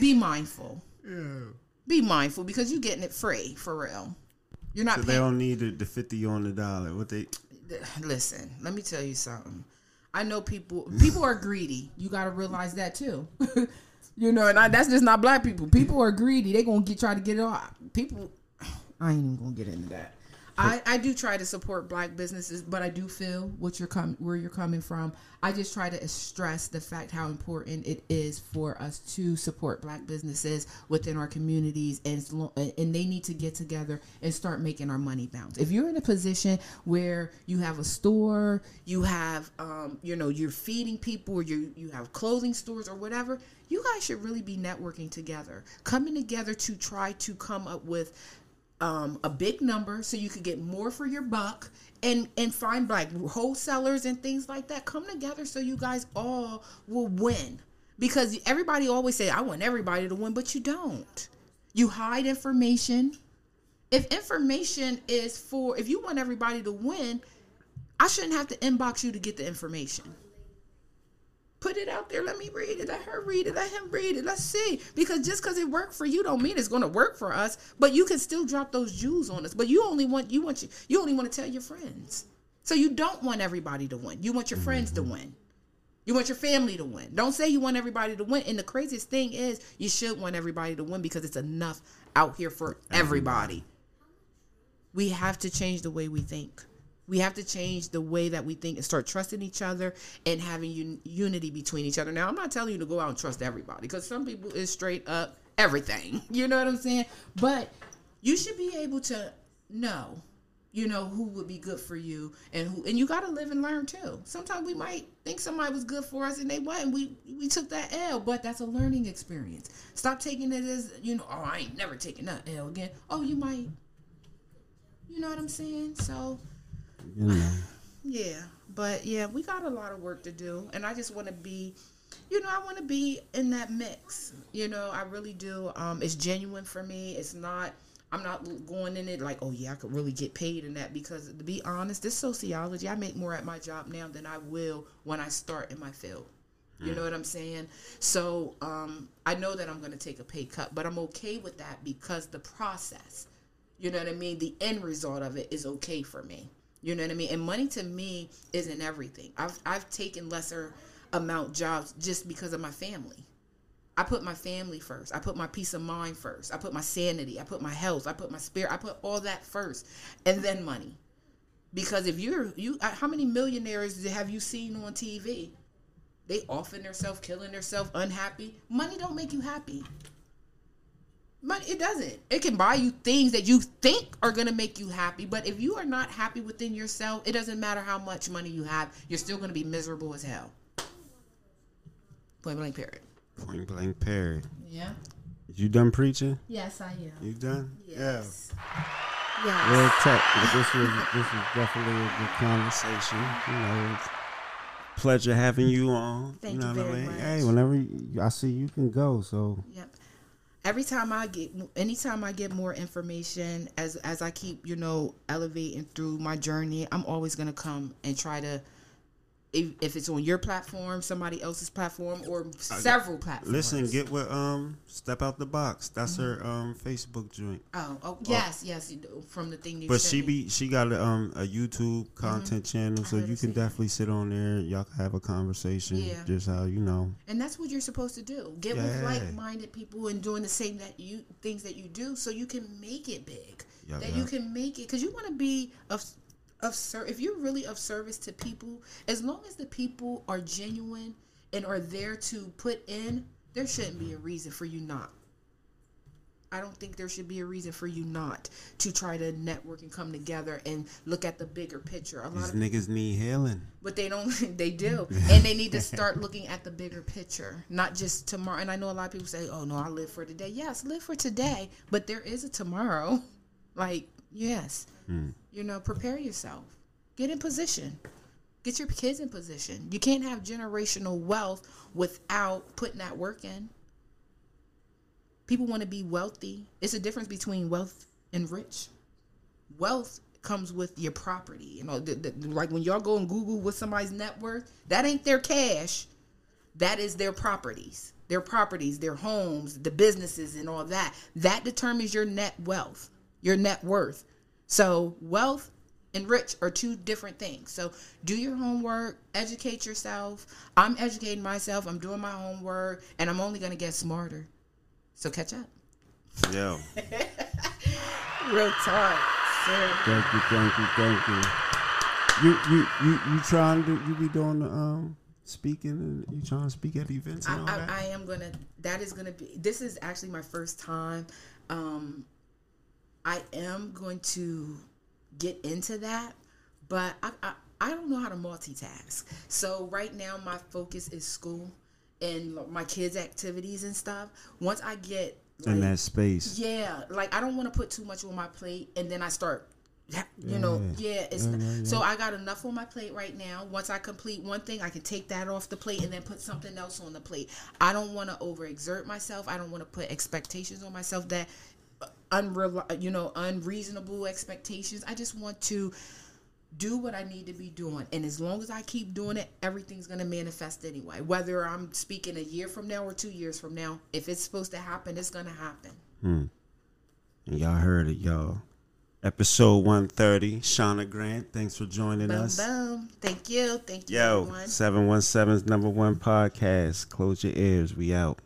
be mindful. Yeah. Be mindful because you're getting it free for real. You're not So they don't need the, the fifty on the dollar. What they? Listen, let me tell you something. I know people. People are greedy. You got to realize that too. you know, and I, that's just not black people. People are greedy. They gonna get try to get it off. People. I ain't even gonna get into that. I, I do try to support black businesses, but I do feel what you're com- where you're coming from. I just try to stress the fact how important it is for us to support black businesses within our communities, and and they need to get together and start making our money bounce. If you're in a position where you have a store, you have um, you know you're feeding people, you you have clothing stores or whatever, you guys should really be networking together, coming together to try to come up with um, a big number so you could get more for your buck and and find like wholesalers and things like that. Come together so you guys all will win. Because everybody always say i want everybody to win but you don't. You hide information. If information is for if you want everybody to win i shouldn't have to inbox you to get the information put it out there. Let me read it. Let her read it. Let him read it. Let's see. Because just because it worked for you don't mean it's going to work for us. But you can still drop those jewels on us. But you only want you want you you only want to tell your friends. So you don't want everybody to win. You want your friends to mm-hmm. win. You want your family to win. Don't say you want everybody to win. And the craziest thing is you should want everybody to win because it's enough out here for everybody. We have to change the way we think. We have to change the way that we think and start trusting each other and having un- unity between each other. Now, I'm not telling you to go out and trust everybody because some people is straight up everything. You know what I'm saying? But you should be able to know, you know, who would be good for you and who, and you got to live and learn too. Sometimes we might think somebody was good for us and they wasn't. We we took that L, but that's a learning experience. Stop taking it as you know. Oh, I ain't never taking that L again. Oh, you might. You know what I'm saying? So you know. Yeah, but yeah, we got a lot of work to do, and I just want to be, you know, I want to be in that mix. You know, I really do. Um, it's genuine for me. It's not. I'm not going in it like, oh yeah, I could really get paid in that because to be honest, this sociology, I make more at my job now than I will when I start in my field. You know what I'm saying? So um, I know that I'm going to take a pay cut, but I'm okay with that because the process, you know what I mean? The end result of it is okay for me. You know what I mean? And money to me isn't everything. I've I've taken lesser amount jobs just because of my family. I put my family first. I put my peace of mind first. I put my sanity. I put my health. I put my spirit. I put all that first, and then money. Because if you're you, how many millionaires have you seen on TV? They offing themselves, killing themselves, unhappy. Money don't make you happy. Money, it doesn't. It can buy you things that you think are gonna make you happy, but if you are not happy within yourself, it doesn't matter how much money you have. You're still gonna be miserable as hell. Point blank period. Point blank period. Yeah. You done preaching? Yes, I am. You done? Yes. Yeah. Real Yes. talk. But this was this was definitely a good conversation. You know, pleasure having you on. Thank you know you what I very mean? much. Hey, whenever you, I see you can go. So Yep. Every time I get, anytime I get more information, as as I keep, you know, elevating through my journey, I'm always gonna come and try to, if, if it's on your platform, somebody else's platform, or several platforms. listen, get with um, step out the box. That's her Mm-hmm. um Facebook joint. Oh, oh yes, yes, from the thing you. But she be she got a um a YouTube content channel, so you can that. definitely sit on there. Y'all can have a conversation. Yeah. Just how you know. And that's what you're supposed to do. Get Yeah. with like-minded people and doing the same that you things that you do, so you can make it big. Yup, that you can make it because you want to be of of ser- If you're really of service to people, as long as the people are genuine and are there to put in, there shouldn't be a reason for you not. I don't think there should be a reason for you not to try to network and come together and look at the bigger picture. A lot These of niggas need healing. but they don't they do and they need to start looking at the bigger picture not just tomorrow and i know a lot of people say oh no i live for today yes live for today but there is a tomorrow like yes. Hmm. You know prepare yourself. Get in position. Get your kids in position. You can't have generational wealth without putting that work in. People want to be wealthy. It's a difference between wealth and rich. Wealth comes with your property. You know, the, the, like when y'all go and Google what somebody's net worth, that ain't their cash. That is their properties, their properties, their homes, the businesses, and all that. That determines your net wealth, your net worth. So, wealth and rich are two different things. So, do your homework, educate yourself. I'm educating myself, I'm doing my homework, and I'm only going to get smarter. So, catch up. Yo, Real talk. sir. thank you, thank you, thank you. You you you you trying to you be doing the um speaking and you trying to speak at events and all I, that? I, I am gonna. That is gonna be. This is actually my first time. Um, I am going to get into that, but I, I I don't know how to multitask. So right now my focus is school and my kids' activities and stuff. Once I get in that space. yeah, like I don't want to put too much on my plate and then I start you know, yeah, it's yeah, yeah. so I got enough on my plate right now. Once I complete one thing, I can take that off the plate and then put something else on the plate. I don't want to overexert myself. I don't want to put expectations on myself that unreal, you know, unreasonable expectations. I just want to do what I need to be doing. And as long as I keep doing it, everything's going to manifest anyway. Whether I'm speaking a year from now or 2 years from now, if it's supposed to happen, it's going to happen. And y'all heard it, y'all. Episode 130. Shanna Grant, thanks for joining Boom, us. boom. Thank you. Thank you, Yo, everyone. 717's number one podcast. Close your ears. We out.